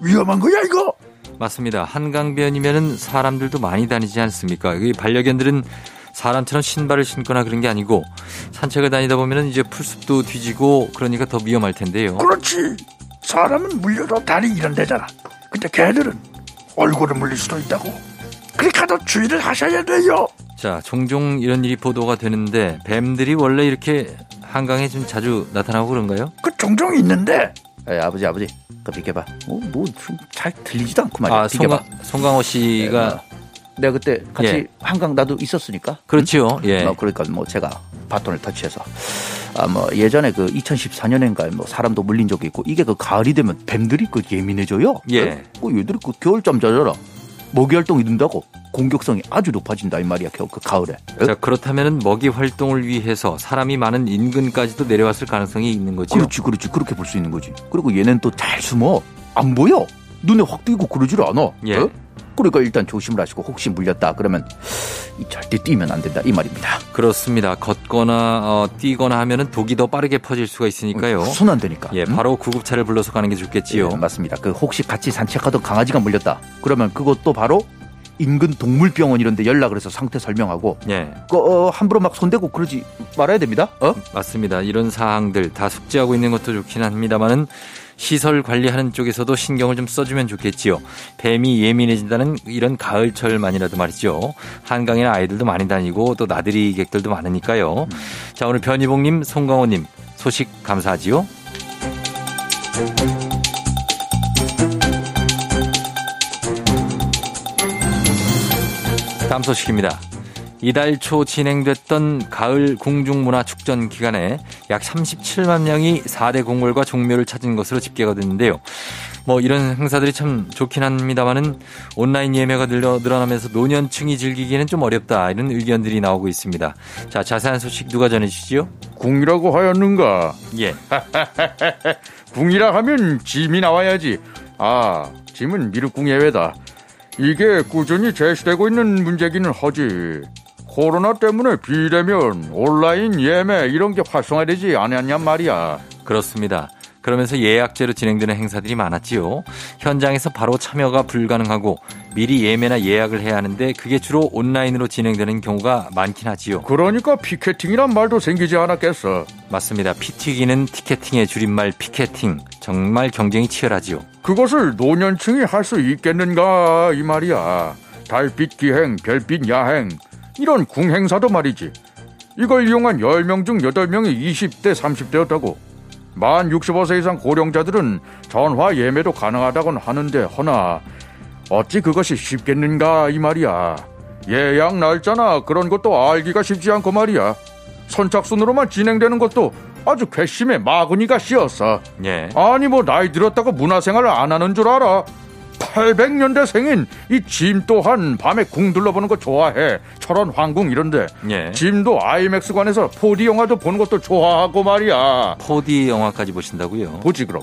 Speaker 3: 위험한 거야 이거.
Speaker 4: 맞습니다. 한강변이면은 사람들도 많이 다니지 않습니까? 이 반려견들은 사람처럼 신발을 신거나 그런 게 아니고 산책을 다니다 보면은 이제 풀숲도 뒤지고 그러니까 더 위험할 텐데요.
Speaker 3: 그렇지. 사람은 물려도 다리 이런 데잖아. 근데 개들은 얼굴을 물릴 수도 있다고. 그러니까 더 주의를 하셔야 돼요.
Speaker 4: 자, 종종 이런 일이 보도가 되는데 뱀들이 원래 이렇게 한강에 좀 자주 나타나고 그런가요?
Speaker 3: 그 종종 있는데
Speaker 5: 에, 아버지 아버지 그 비켜봐 어, 뭐잘 들리지도 않고 말이야
Speaker 4: 아,
Speaker 5: 비켜봐
Speaker 4: 송강, 송강호 씨가
Speaker 5: 내가 그때 같이
Speaker 4: 예.
Speaker 5: 한강 나도 있었으니까
Speaker 4: 그렇죠. 예.
Speaker 5: 뭐 그러니까 뭐 제가 바톤을 터치해서 아뭐 예전에 그 2014년인가에 뭐 사람도 물린 적이 있고 이게 그 가을이 되면 뱀들이 그 예민해져요.
Speaker 4: 예.
Speaker 5: 그 얘들이 그 겨울잠 자잖아. 먹이 활동이 는다고 공격성이 아주 높아진다 이 말이야. 겨우 그 가을에. 예?
Speaker 4: 자, 그렇다면은 먹이 활동을 위해서 사람이 많은 인근까지도 내려왔을 가능성이 있는 거죠.
Speaker 5: 그렇지 그렇지 그렇게 볼 수 있는 거지. 그리고 얘는 또 잘 숨어 안 보여. 눈에 확 띄고 그러질 않아.
Speaker 4: 예.
Speaker 5: 어? 그러니까 일단 조심을 하시고 혹시 물렸다 그러면 이 절대 뛰면 안 된다 이 말입니다.
Speaker 4: 그렇습니다. 걷거나 어, 뛰거나 하면은 독이 더 빠르게 퍼질 수가 있으니까요.
Speaker 5: 손안 되니까.
Speaker 4: 예,
Speaker 5: 음?
Speaker 4: 바로 구급차를 불러서 가는 게 좋겠지요.
Speaker 5: 예, 맞습니다. 그 혹시 같이 산책하던 강아지가 물렸다. 그러면 그것도 바로 인근 동물병원 이런 데 연락을 해서 상태 설명하고
Speaker 4: 예,
Speaker 5: 그, 어, 함부로 막 손대고 그러지 말아야 됩니다. 어?
Speaker 4: 맞습니다. 이런 사항들 다 숙지하고 있는 것도 좋긴 합니다만은 시설 관리하는 쪽에서도 신경을 좀 써주면 좋겠지요. 뱀이 예민해진다는 이런 가을철만이라도 말이죠. 한강에는 아이들도 많이 다니고 또 나들이 객들도 많으니까요. 자, 오늘 변희봉님, 송강호님 소식 감사하지요. 다음 소식입니다. 이달 초 진행됐던 가을 궁중문화축전 기간에 약 37만 명이 4대 공물과 종묘를 찾은 것으로 집계가 됐는데요. 뭐 이런 행사들이 참 좋긴 합니다만은 온라인 예매가 늘어, 늘어나면서 노년층이 즐기기에는 좀 어렵다 이런 의견들이 나오고 있습니다. 자 자세한 소식 누가 전해주시죠?
Speaker 6: 궁이라고 하였는가?
Speaker 4: 예. [laughs]
Speaker 6: 궁이라 하면 짐이 나와야지. 아, 짐은 미륵궁 예외다. 이게 꾸준히 제시되고 있는 문제기는 하지. 코로나 때문에 비대면, 온라인 예매 이런 게 활성화되지 않았냔 말이야.
Speaker 4: 그렇습니다. 그러면서 예약제로 진행되는 행사들이 많았지요. 현장에서 바로 참여가 불가능하고 미리 예매나 예약을 해야 하는데 그게 주로 온라인으로 진행되는 경우가 많긴 하지요.
Speaker 6: 그러니까 피켓팅이란 말도 생기지 않았겠어.
Speaker 4: 맞습니다. 피튀기는 티켓팅의 줄임말 피켓팅. 정말 경쟁이 치열하지요.
Speaker 6: 그것을 노년층이 할 수 있겠는가 이 말이야. 달빛 기행, 별빛 야행 이런 궁 행사도 말이지. 이걸 이용한 10명 중 8명이 20대, 30대였다고. 만 65세 이상 고령자들은 전화 예매도 가능하다고는 하는데 허나 어찌 그것이 쉽겠는가 이 말이야. 예약 날짜나 그런 것도 알기가 쉽지 않고 말이야. 선착순으로만 진행되는 것도 아주 괘씸해 마구니가 씌었어.
Speaker 4: 예.
Speaker 6: 아니 뭐 나이 들었다고 문화생활을 안 하는 줄 알아? 800년대 생인 이 짐 또한 밤에 궁 둘러보는 거 좋아해. 철원 황궁 이런데.
Speaker 4: 예.
Speaker 6: 짐도 아이맥스관에서 4D 영화도 보는 것도 좋아하고 말이야.
Speaker 4: 4D 영화까지 보신다고요?
Speaker 6: 보지 그럼.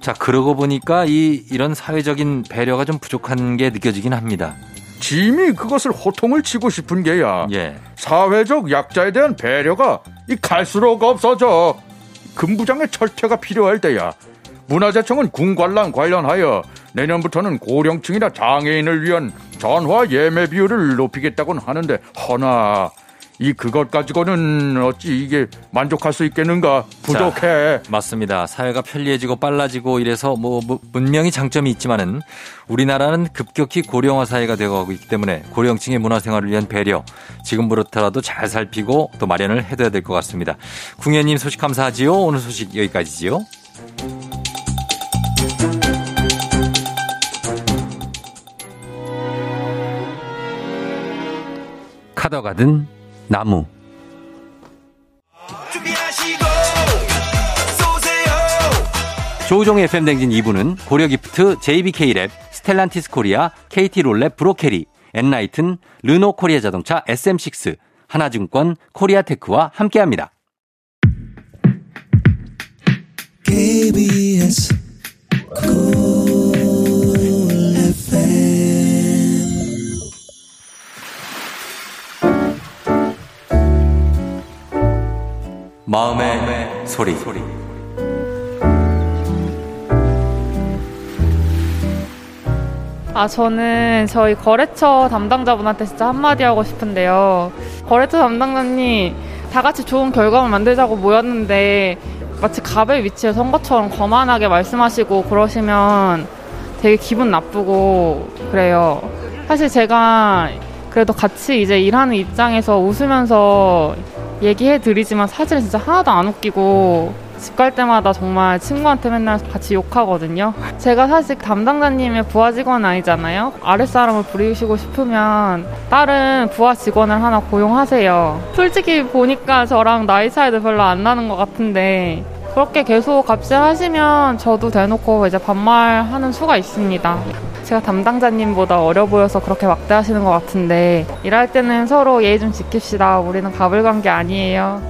Speaker 4: 자, 그러고 보니까 이 이런 사회적인 배려가 좀 부족한 게 느껴지긴 합니다.
Speaker 6: 짐이 그것을 호통을 치고 싶은 게야.
Speaker 4: 예.
Speaker 6: 사회적 약자에 대한 배려가 이 갈수록 없어져. 금부장의 철퇴가 필요할 때야. 문화재청은 궁관람 관련하여 내년부터는 고령층이나 장애인을 위한 전화 예매 비율을 높이겠다고는 하는데 허나 이 그것 가지고는 어찌 이게 만족할 수 있겠는가 부족해.
Speaker 4: 맞습니다. 사회가 편리해지고 빨라지고 이래서 뭐, 뭐 분명히 장점이 있지만은 우리나라는 급격히 고령화 사회가 되어가고 있기 때문에 고령층의 문화생활을 위한 배려 지금부터라도 잘 살피고 또 마련을 해둬야 될 것 같습니다. 궁예님 소식 감사하지요. 오늘 소식 여기까지지요. 카더 가든 나무. 조우종의 FM대행진 2부는 고려기프트, JBK랩, 스텔란티스 코리아, KT롤랩 브로케리, 엔라이튼, 르노 코리아 자동차 SM6, 하나증권, 코리아테크와 함께합니다.
Speaker 7: KBS
Speaker 4: 마음의, 마음의 소리. 소리.
Speaker 8: 아, 저는 저희 거래처 담당자분한테 진짜 한마디 하고 싶은데요. 거래처 담당자님, 다 같이 좋은 결과물 만들자고 모였는데, 마치 갑의 위치에 선 것처럼 거만하게 말씀하시고 그러시면 되게 기분 나쁘고 그래요. 사실 제가 그래도 같이 이제 일하는 입장에서 웃으면서 얘기해 드리지만 사실 진짜 하나도 안 웃기고 집 갈 때마다 정말 친구한테 맨날 같이 욕하거든요. 제가 사실 담당자님의 부하 직원 아니잖아요. 아랫사람을 부리시고 싶으면 다른 부하 직원을 하나 고용하세요. 솔직히 보니까 저랑 나이 차이도 별로 안 나는 것 같은데 그렇게 계속 갑질하시면 저도 대놓고 이제 반말하는 수가 있습니다. 제가 담당자님보다 어려 보여서 그렇게 막대하시는 것 같은데 일할 때는 서로 예의 좀 지킵시다. 우리는 갑을 간 게 아니에요.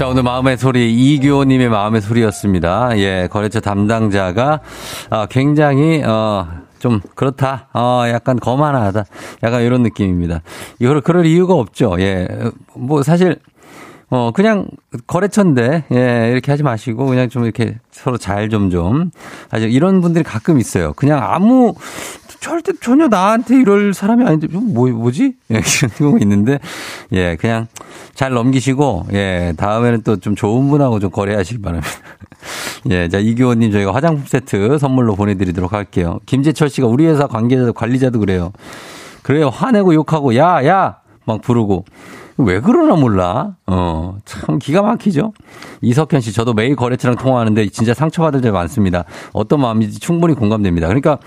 Speaker 1: 자, 오늘 마음의 소리, 이교님의 마음의 소리였습니다. 예, 거래처 담당자가, 어, 굉장히, 어, 좀, 그렇다. 어, 약간 거만하다. 약간 이런 느낌입니다. 이걸, 그럴 이유가 없죠. 예. 뭐, 사실, 어, 그냥 거래처인데, 예, 이렇게 하지 마시고, 그냥 좀 이렇게 서로 잘 좀 좀. 아주 이런 분들이 가끔 있어요. 그냥 아무, 절대 전혀 나한테 이럴 사람이 아닌데, 좀 뭐, 뭐지? 예, [laughs] 이런 경우가 있는데, 예, 그냥 잘 넘기시고, 예, 다음에는 또 좀 좋은 분하고 좀 거래하시기 바랍니다. [laughs] 예, 자, 이교원님 저희가 화장품 세트 선물로 보내드리도록 할게요. 김재철 씨가 우리 회사 관계자, 관리자도 그래요. 그래요. 화내고 욕하고, 야, 야! 막 부르고. 왜 그러나 몰라. 어, 참 기가 막히죠. 이석현 씨, 저도 매일 거래처랑 통화하는데 진짜 상처받을 때 많습니다. 어떤 마음인지 충분히 공감됩니다. 그러니까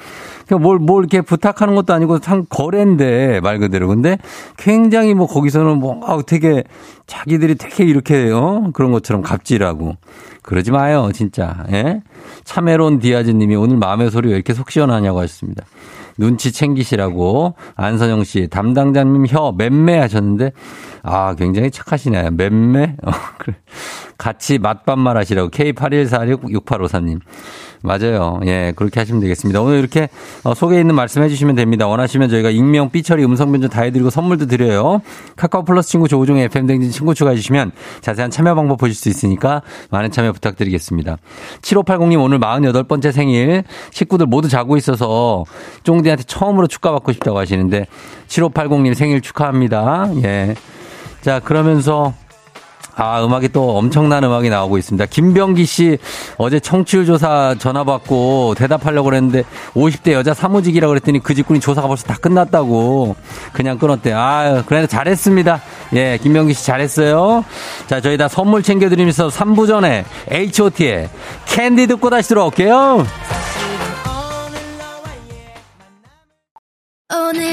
Speaker 1: 뭘, 뭘 이렇게 부탁하는 것도 아니고 상 거래인데 말 그대로. 근데 굉장히 뭐 거기서는 뭐 아, 되게 자기들이 되게 이렇게 어 그런 것처럼 갑질하고 그러지 마요, 진짜. 예? 참외론 디아즈 님이 오늘 마음의 소리 왜 이렇게 속 시원하냐고 하셨습니다. 눈치 챙기시라고 안선영 씨 담당자님 혀 맴매 하셨는데 아 굉장히 착하시네 맴매 어, [laughs] 그래. 같이 맛반말 하시라고 K81466853님 맞아요. 예, 그렇게 하시면 되겠습니다. 오늘 이렇게 어, 소개에 있는 말씀해 주시면 됩니다. 원하시면 저희가 익명, 삐처리, 음성 변조 다 해드리고 선물도 드려요. 카카오 플러스 친구 조우종의 FM댕진 친구 추가해 주시면 자세한 참여 방법 보실 수 있으니까 많은 참여 부탁드리겠습니다. 7580님 오늘 48번째 생일 식구들 모두 자고 있어서 쫑디한테 처음으로 축하받고 싶다고 하시는데 7580님 생일 축하합니다. 예. 자, 그러면서 아, 음악이 또 엄청난 음악이 나오고 있습니다. 김병기 씨 어제 청취율 조사 전화 받고 대답하려고 그랬는데 50대 여자 사무직이라고 그랬더니 그 직군이 조사가 벌써 다 끝났다고 그냥 끊었대. 아, 그래 잘했습니다. 예, 김병기 씨 잘했어요. 자, 저희 다 선물 챙겨 드리면서 3부 전에 H.O.T의 캔디 듣고 다시 들어올게요.
Speaker 9: 오늘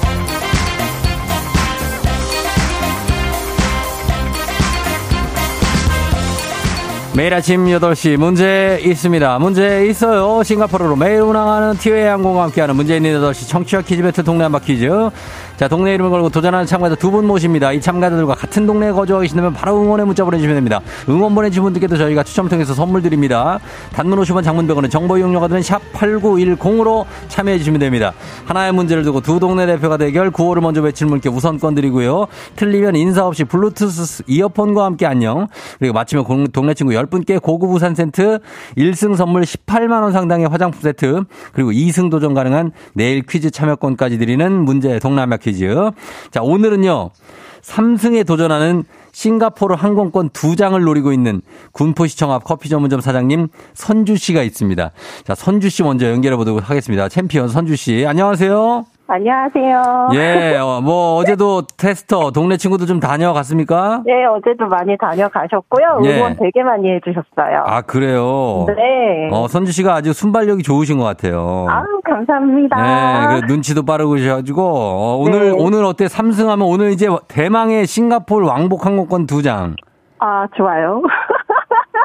Speaker 1: 매일 아침 8시 문제 있습니다. 문제 있어요. 싱가포르로 매일 운항하는 티웨이 항공과 함께하는 문제 있는 8시 청취자 퀴즈 배틀 동네 한바 퀴즈. 자, 동네 이름을 걸고 도전하는 참가자 두 분 모십니다. 이 참가자들과 같은 동네에 거주하고 계시다면 바로 응원의 문자 보내주시면 됩니다. 응원 보내주신 분들께도 저희가 추첨 통해서 선물 드립니다. 단문 50원 장문 100원은 정보 이용료가 드는 샵 8910으로 참여해 주시면 됩니다. 하나의 문제를 두고 두 동네 대표가 대결 구호를 먼저 외칠 분께 우선권 드리고요. 틀리면 인사 없이 블루투스 이어폰과 함께 안녕. 그리고 마치면 공- 동네 친구 10분께 고급 우산 세트 1승 선물 18만원 상당의 화장품 세트 그리고 2승 도전 가능한 내일 퀴즈 참여권까지 드리는 문제 동남아 퀴즈. 자, 오늘은요. 3승에 도전하는 싱가포르 항공권 두 장을 노리고 있는 군포시청 앞 커피 전문점 사장님 선주 씨가 있습니다. 자, 선주 씨 먼저 연결해 보도록 하겠습니다. 챔피언 선주 씨. 안녕하세요.
Speaker 2: 안녕하세요.
Speaker 1: 예, 어, 뭐 어제도 테스터 동네 친구들 좀 다녀갔습니까? [laughs]
Speaker 2: 네, 어제도 많이 다녀가셨고요.
Speaker 1: 예.
Speaker 2: 응원 되게 많이 해주셨어요.
Speaker 1: 아 그래요.
Speaker 2: 네.
Speaker 1: 어 선주 씨가 아주 순발력이 좋으신 것 같아요.
Speaker 2: 아우, 감사합니다.
Speaker 1: 네, 그 눈치도 빠르셔가지고 어, 오늘
Speaker 2: 네.
Speaker 1: 오늘 어때 삼승하면 오늘 이제 대망의 싱가포르 왕복 항공권 두 장.
Speaker 2: 아, 좋아요. [laughs]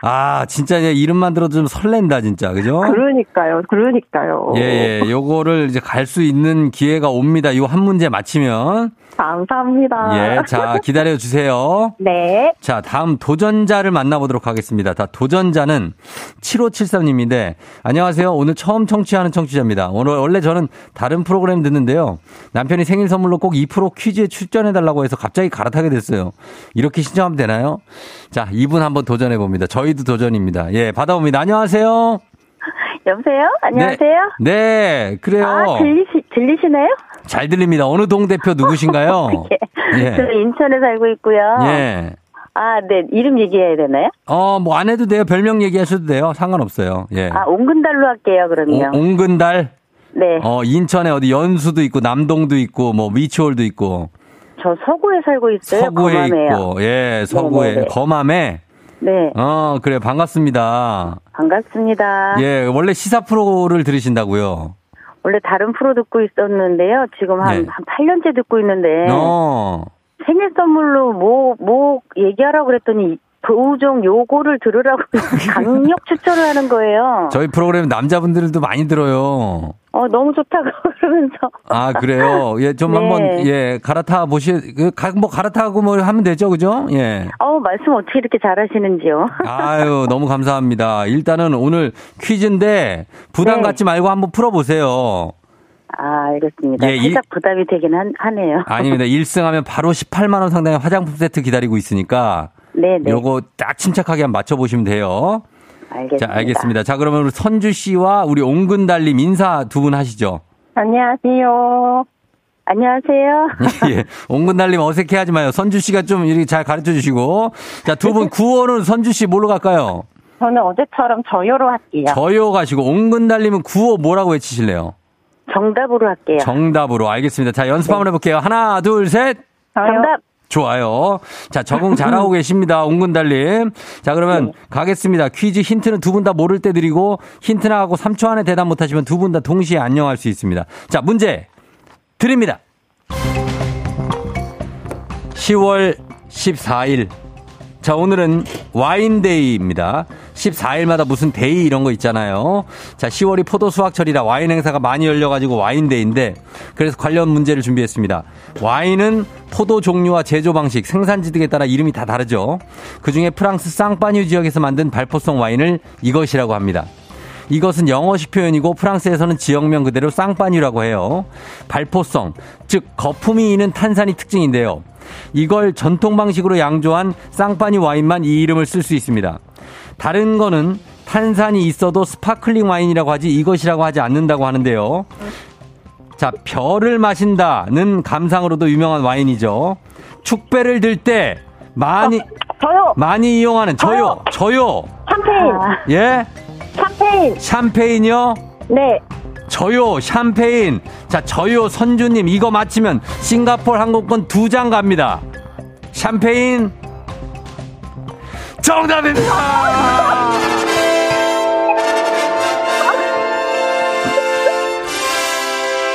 Speaker 1: 아 진짜 이제 이름만 들어도 좀 설렌다 진짜 그죠?
Speaker 2: 그러니까요, 그러니까요.
Speaker 1: 예, 예, 요거를 이제 갈 수 있는 기회가 옵니다. 이한 문제 맞히면.
Speaker 2: 감사합니다.
Speaker 1: 예, 자, 기다려 주세요. [laughs]
Speaker 2: 네.
Speaker 1: 자, 다음 도전자를 만나보도록 하겠습니다. 다 도전자는 7573님인데, 안녕하세요. 오늘 처음 청취하는 청취자입니다. 오늘 원래 저는 다른 프로그램 듣는데요. 남편이 생일 선물로 꼭 2% 퀴즈에 출전해달라고 해서 갑자기 갈아타게 됐어요. 이렇게 신청하면 되나요? 자, 이분 한번 도전해봅니다. 저희도 도전입니다. 예, 받아봅니다. 안녕하세요.
Speaker 2: 여보세요? 안녕하세요?
Speaker 1: 네, 네, 그래요.
Speaker 2: 아, 들리시, 들리시나요?
Speaker 1: 잘 들립니다. 어느 동 대표 누구신가요? [laughs]
Speaker 2: 예. 저 인천에 살고 있고요.
Speaker 1: 예.
Speaker 2: 아, 네. 이름 얘기해야 되나요?
Speaker 1: 어, 뭐 안 해도 돼요. 별명 얘기하셔도 돼요. 상관없어요. 예.
Speaker 2: 아, 옹근달로 할게요, 그럼요.
Speaker 1: 오- 옹근달.
Speaker 2: 네.
Speaker 1: 어, 인천에 어디 연수도 있고 남동도 있고 뭐 미추홀도 있고
Speaker 2: 저 서구에 살고 있어요.
Speaker 1: 서구에
Speaker 2: 검암에요.
Speaker 1: 있고 예, 서구에
Speaker 2: 네네네.
Speaker 1: 검암에
Speaker 2: 네.
Speaker 1: 어, 그래 반갑습니다.
Speaker 2: 반갑습니다.
Speaker 1: 예, 원래 시사 프로를 들으신다고요.
Speaker 2: 원래 다른 프로 듣고 있었는데요. 지금 한,
Speaker 1: 네.
Speaker 2: 한 8년째 듣고 있는데.
Speaker 1: 어.
Speaker 2: 생일 선물로 뭐, 뭐 얘기하라고 그랬더니 도종 요거를 들으라고 [laughs] 강력 추천을 하는 거예요.
Speaker 1: 저희 프로그램 남자분들도 많이 들어요.
Speaker 2: 어, 너무 좋다고 [laughs] 그러면서.
Speaker 1: 아, 그래요? 예, 좀
Speaker 2: 네.
Speaker 1: 한번, 예, 갈아타 보시, 그, 가- 뭐, 갈아타고 뭐 하면 되죠, 그죠? 예.
Speaker 2: 어, 말씀 어떻게 이렇게 잘 하시는지요? [laughs]
Speaker 1: 아유, 너무 감사합니다. 일단은 오늘 퀴즈인데, 부담
Speaker 2: 네.
Speaker 1: 갖지 말고 한번 풀어보세요.
Speaker 2: 아, 알겠습니다.
Speaker 1: 예, 이-
Speaker 2: 살짝 부담이 되긴 한, 하네요. [laughs]
Speaker 1: 아닙니다. 1승하면 바로 18만원 상당의 화장품 세트 기다리고 있으니까,
Speaker 2: 네네.
Speaker 1: 요거 딱 침착하게 한번 맞춰보시면 돼요.
Speaker 2: 알겠습니다.
Speaker 1: 자, 알겠습니다. 자, 그러면 우리 선주 씨와 우리 옹근 달님 인사 두 분 하시죠.
Speaker 2: 안녕하세요. 안녕하세요. [laughs]
Speaker 1: 예. 옹근 달님 어색해 하지 마요. 선주 씨가 좀 이렇게 잘 가르쳐 주시고. 자, 두 분 [laughs] 구호는 선주 씨 뭘로 갈까요?
Speaker 2: 저는 어제처럼 저요로 할게요.
Speaker 1: 저요 가시고, 옹근 달님은 구호 뭐라고 외치실래요?
Speaker 2: 정답으로 할게요.
Speaker 1: 정답으로. 알겠습니다. 자, 연습 한번 해 볼게요. 하나, 둘, 셋.
Speaker 2: 정답.
Speaker 1: 좋아요. 자, 적응 잘하고 [laughs] 계십니다. 옹근달님. 자, 그러면 가겠습니다. 퀴즈 힌트는 두 분 다 모를 때 드리고 힌트 나가고 3초 안에 대답 못 하시면 두 분 다 동시에 안녕할 수 있습니다. 자, 문제 드립니다. 10월 14일. 자, 오늘은 와인데이입니다. 14일마다 무슨 데이 이런 거 있잖아요. 자, 10월이 포도 수확철이라 와인 행사가 많이 열려가지고 와인데이인데, 그래서 관련 문제를 준비했습니다. 와인은 포도 종류와 제조 방식, 생산지 등에 따라 이름이 다 다르죠. 그 중에 프랑스 샹파뉴 지역에서 만든 발포성 와인을 이것이라고 합니다. 이것은 영어식 표현이고 프랑스에서는 지역명 그대로 샹파뉴라고 해요. 발포성, 즉 거품이 있는 탄산이 특징인데요. 이걸 전통 방식으로 양조한 샹파뉴 와인만 이 이름을 쓸 수 있습니다. 다른 거는 탄산이 있어도 sparkling 와인이라고 하지 이것이라고 하지 않는다고 하는데요. 자, 별을 마신다는 감상으로도 유명한 와인이죠. 축배를 들 때 많이
Speaker 2: 저요.
Speaker 1: 많이 이용하는 저요, 저요.
Speaker 2: 샴페인.
Speaker 1: 예?
Speaker 2: 샴페인.
Speaker 1: 샴페인이요?
Speaker 2: 네.
Speaker 1: 저요, 샴페인. 자, 저요, 선주님, 이거 맞히면 싱가포르 항공권 두 장 갑니다. 샴페인. 정답입니다!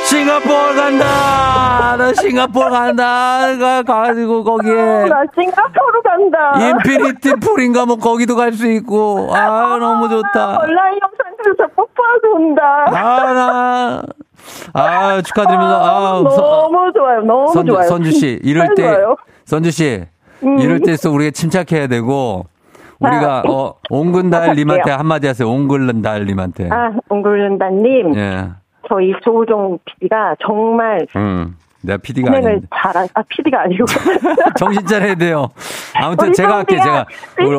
Speaker 1: 싱가포르 간다! 나 싱가포르 간다! 가, 가지고 거기에.
Speaker 2: 나 싱가포르 간다.
Speaker 1: infinity pool인가 뭐 거기도 갈 수 있고. 아, 너무 좋다.
Speaker 2: 온라인 영상에서 뽀뽀하고 온다.
Speaker 1: 아, 나. 아, 축하드립니다. 아, 서- [laughs]
Speaker 2: 너무 좋아요. 너무
Speaker 1: 선주,
Speaker 2: 좋아요.
Speaker 1: 선주 씨, 이럴
Speaker 2: 진짜
Speaker 1: 때,
Speaker 2: 좋아요.
Speaker 1: 선주 씨,
Speaker 2: 음.
Speaker 1: 이럴 때일수록 우리가 침착해야 되고, 우리가, 어, 옹근달님한테 [laughs] 한마디 하세요. 옹근달님한테.
Speaker 2: 아, 옹글른다님.
Speaker 1: 예.
Speaker 2: 저희 조우종 PD가 정말
Speaker 1: 음. 내가 PD가 아닌데.
Speaker 2: 잘하, 아, PD가 아니고. [laughs]
Speaker 1: 정신 차려야 돼요. 아무튼 제가 할게, 제가.
Speaker 2: 진짜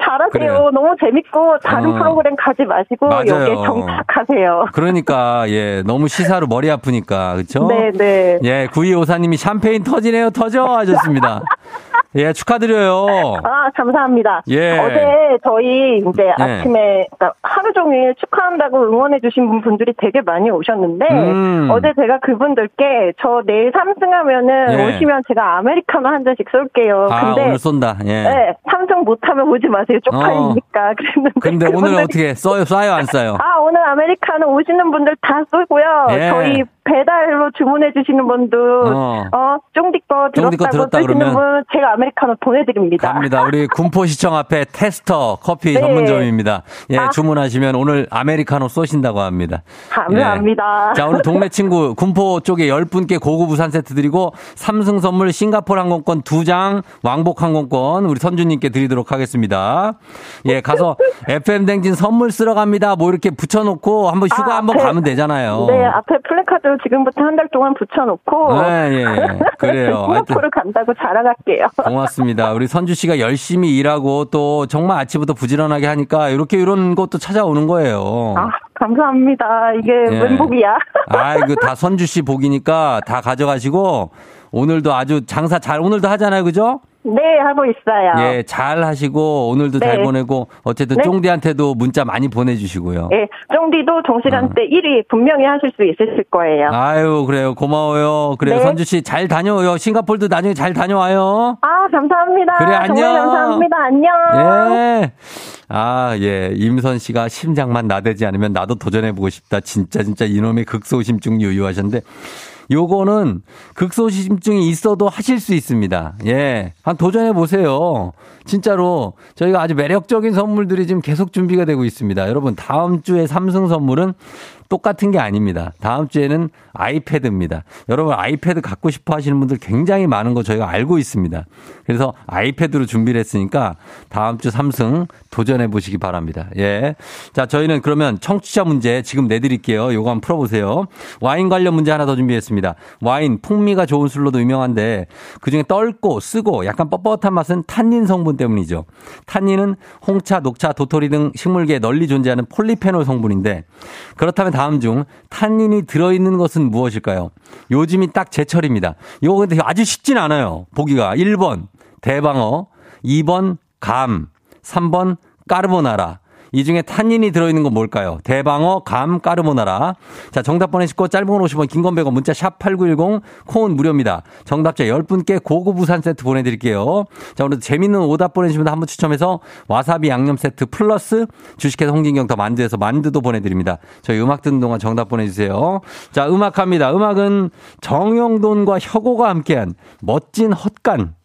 Speaker 2: 잘하세요.
Speaker 1: 그래요.
Speaker 2: 너무 재밌고, 다른
Speaker 1: 어.
Speaker 2: 프로그램 가지 마시고,
Speaker 1: 맞아요.
Speaker 2: 여기에 정착하세요.
Speaker 1: 그러니까, 예, 너무 시사로 머리 아프니까, 그쵸?
Speaker 2: 네네.
Speaker 1: 예, 구이 오사님이 샴페인 터지네요, 터져! 하셨습니다. [laughs] 예, 축하드려요.
Speaker 10: 아, 감사합니다.
Speaker 1: 예.
Speaker 10: 어제 저희 이제
Speaker 1: 예.
Speaker 10: 아침에 그러니까 하루 종일 축하한다고 응원해 주신 분들이 되게 많이 오셨는데
Speaker 1: 음.
Speaker 10: 어제 제가 그분들께 저 내일 삼승하면은
Speaker 1: 예.
Speaker 10: 오시면 제가 아메리카노 한 잔씩 쏠게요.
Speaker 1: 아,
Speaker 10: 근데
Speaker 1: 오늘 쏜다. 예.
Speaker 10: 네, 삼성 못하면 오지 마세요. 쪽팔리니까. 그랬는데
Speaker 1: 근데 오늘 어떻게 써요, 쏴요, 안 쏴요?
Speaker 10: 아, 오늘 아메리카노 오시는 분들 다 쏘고요.
Speaker 1: 예.
Speaker 10: 저희 배달로 주문해 주시는 분도
Speaker 1: 어.
Speaker 10: 어, 쫑디 거
Speaker 1: 쫑디 거
Speaker 10: 들었다고
Speaker 1: 들었다
Speaker 10: 쓰시는
Speaker 1: 그러면
Speaker 10: 분 제가 아메리카노 보내드립니다.
Speaker 1: 갑니다. 우리 [laughs] 군포시청 앞에 테스터 커피
Speaker 10: 네.
Speaker 1: 전문점입니다. 예,
Speaker 10: 아.
Speaker 1: 주문하시면 오늘 아메리카노 쏘신다고 합니다.
Speaker 10: 감사합니다.
Speaker 1: 예. 자, 오늘 동네 친구 군포 쪽에 10분께 고급 우산 세트 드리고 삼성 선물 싱가포르 항공권 2장, 왕복 항공권 우리 선주님께 드리도록 하겠습니다. 예, 가서 [laughs] FM 대행진 선물 쓰러 갑니다. 뭐 이렇게 붙여놓고 한번 휴가
Speaker 10: 아,
Speaker 1: 한번
Speaker 10: 앞에-
Speaker 1: 가면 되잖아요.
Speaker 10: 네, 앞에 플래카드 지금부터 한 달 동안 붙여놓고.
Speaker 1: 예, 예. [laughs] 그래요.
Speaker 10: 싱가포르 간다고 자랑할게요.
Speaker 1: 고맙습니다. 우리 선주 씨가 열심히 일하고 또 정말 아침부터 부지런하게 하니까 이렇게 이런 것도 찾아오는 거예요.
Speaker 10: 아, 감사합니다. 이게
Speaker 1: 예.
Speaker 10: 웬 복이야.
Speaker 1: 아이고 다 선주 씨 복이니까 다 가져가시고 오늘도 아주 장사 잘 오늘도 하잖아요, 그죠?
Speaker 10: 네, 하고 있어요.
Speaker 1: 예, 잘 하시고 오늘도 잘
Speaker 10: 네.
Speaker 1: 보내고 어쨌든
Speaker 10: 네.
Speaker 1: 쫑디한테도 문자 많이 보내 주시고요.
Speaker 10: 예, 쫑디도 동시간대 1위 분명히 하실 수 있으실 거예요. 아,
Speaker 1: 아유 그래요, 고마워요. 그래요,
Speaker 10: 네.
Speaker 1: 선주 씨 잘 다녀요. 싱가폴도 나중에 잘 다녀와요.
Speaker 10: 아, 감사합니다.
Speaker 1: 그래, 안녕.
Speaker 10: 감사합니다. 안녕.
Speaker 1: 예. 아, 예. 임선 씨가 심장만 나대지 않으면 나도 도전해 보고 싶다. 진짜, 진짜 이놈의 극소심증 유유하셨는데, 요거는 극소심증이 있어도 하실 수 있습니다. 예. 한 도전해 보세요. 진짜로 저희가 아주 매력적인 선물들이 지금 계속 준비가 되고 있습니다. 여러분, 다음 주에 삼성 선물은 똑같은 게 아닙니다. 다음 주에는 아이패드입니다. 여러분 아이패드 갖고 싶어 하시는 분들 굉장히 많은 거 저희가 알고 있습니다. 그래서 아이패드로 준비를 했으니까 다음 주 삼성 도전해 보시기 바랍니다. 예. 자, 저희는 그러면 청취자 문제 지금 내드릴게요. 요거 한번 풀어보세요. 와인 관련 문제 하나 더 준비했습니다. 와인 풍미가 좋은 술로도 유명한데 그중에 떫고 쓰고 약간 뻣뻣한 맛은 탄닌 성분 때문이죠. 탄닌은 홍차, 녹차, 도토리 등 식물계에 널리 존재하는 폴리페놀 성분인데 그렇다면 다음 중 탄닌이 들어있는 것은 무엇일까요? 요즘이 딱 제철입니다. 이거 근데 아주 쉽진 않아요. 보기가 1번 대방어, 2번 감, 3번 까르보나라. 이 중에 탄닌이 들어있는 건 뭘까요? 대방어, 감, 까르보나라. 자, 정답 보내시고 짧은 건 50원, 긴 건 100원, 문자 샵 8910, 콩은 무료입니다. 정답자 10분께 고급 우산 세트 보내드릴게요. 자, 오늘 재밌는 오답 보내주시면 분 한분 추첨해서 와사비 양념 세트 플러스 주식회사 홍진경 더 만두에서 만두도 보내드립니다. 저희 음악 듣는 동안 정답 보내주세요. 자, 음악 합니다. 음악은 정영돈과 혁오가 함께한 멋진 헛간.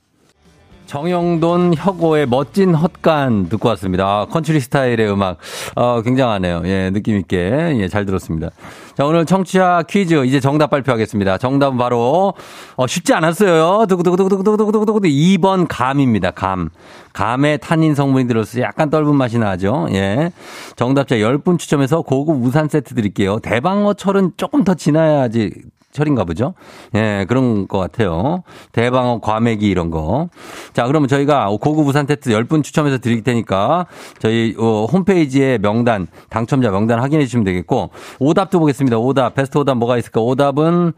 Speaker 1: 정형돈 혁오의 멋진 헛간 듣고 왔습니다. 아, 컨트리 스타일의 음악. 어, 굉장하네요. 예, 느낌있게. 예, 잘 들었습니다. 자, 오늘 청취자 퀴즈 이제 정답 발표하겠습니다. 정답은 바로, 어, 쉽지 않았어요. 두구두구두구두구두구두구두구 2번 감입니다. 감. 감에 탄닌 성분이 들어서 약간 떫은 맛이 나죠. 예. 정답자 10분 추첨해서 고급 우산 세트 드릴게요. 대방어 철은 조금 더 지나야지 철인가 보죠? 예, 그런 것 같아요. 대방어, 과메기 이런 거. 자, 그러면 저희가 고급 우산 세트 10분 추첨해서 드릴 테니까 저희 어, 홈페이지에 명단, 당첨자 명단 확인해 주시면 되겠고 오답도 보겠습니다. 오답, 베스트 오답 뭐가 있을까? 오답은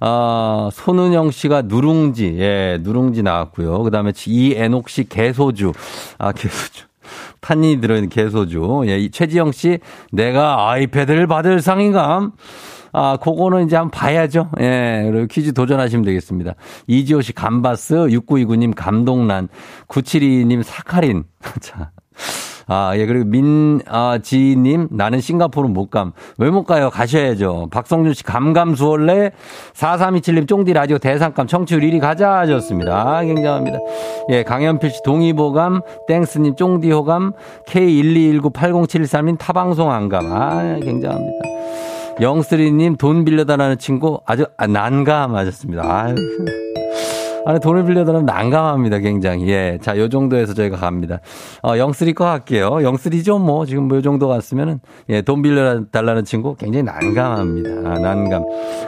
Speaker 1: 어, 손은영 씨가 누룽지, 예, 누룽지 나왔고요. 그 다음에 이애녹 씨 개소주, 아, 개소주. 탄닌이 들어있는 개소주. 예, 이 최지영 씨, 내가 아이패드를 받을 상인감. 아, 그거는 이제 한번 봐야죠. 예, 그리고 퀴즈 도전하시면 되겠습니다. 이지호 씨 감바스, 6929님 감동란, 972님 사카린. [laughs] 자. 아, 예, 그리고 민, 아, 지님, 나는 싱가포르 못 감. 왜 못 가요? 가셔야죠. 박성준 씨, 감감수월래. 4327님, 쫑디 라디오 대상감, 청취율 1위 가자 하셨습니다. 아, 굉장합니다. 예, 강현필 씨, 동의보감, 땡스님, 쫑디 호감, K121980713님, 타방송 안감. 아, 굉장합니다. 영쓰리님, 돈 빌려달라는 친구, 아주, 아, 난감 하셨습니다. 아유. 아니, 돈을 빌려달라면 난감합니다, 굉장히. 예. 자, 요 정도에서 저희가 갑니다. 어, 영쓰리 거 할게요. 영쓰리죠, 뭐. 지금 뭐 요 정도 갔으면은, 예, 돈 빌려달라는 친구 굉장히 난감합니다. 아, 난감.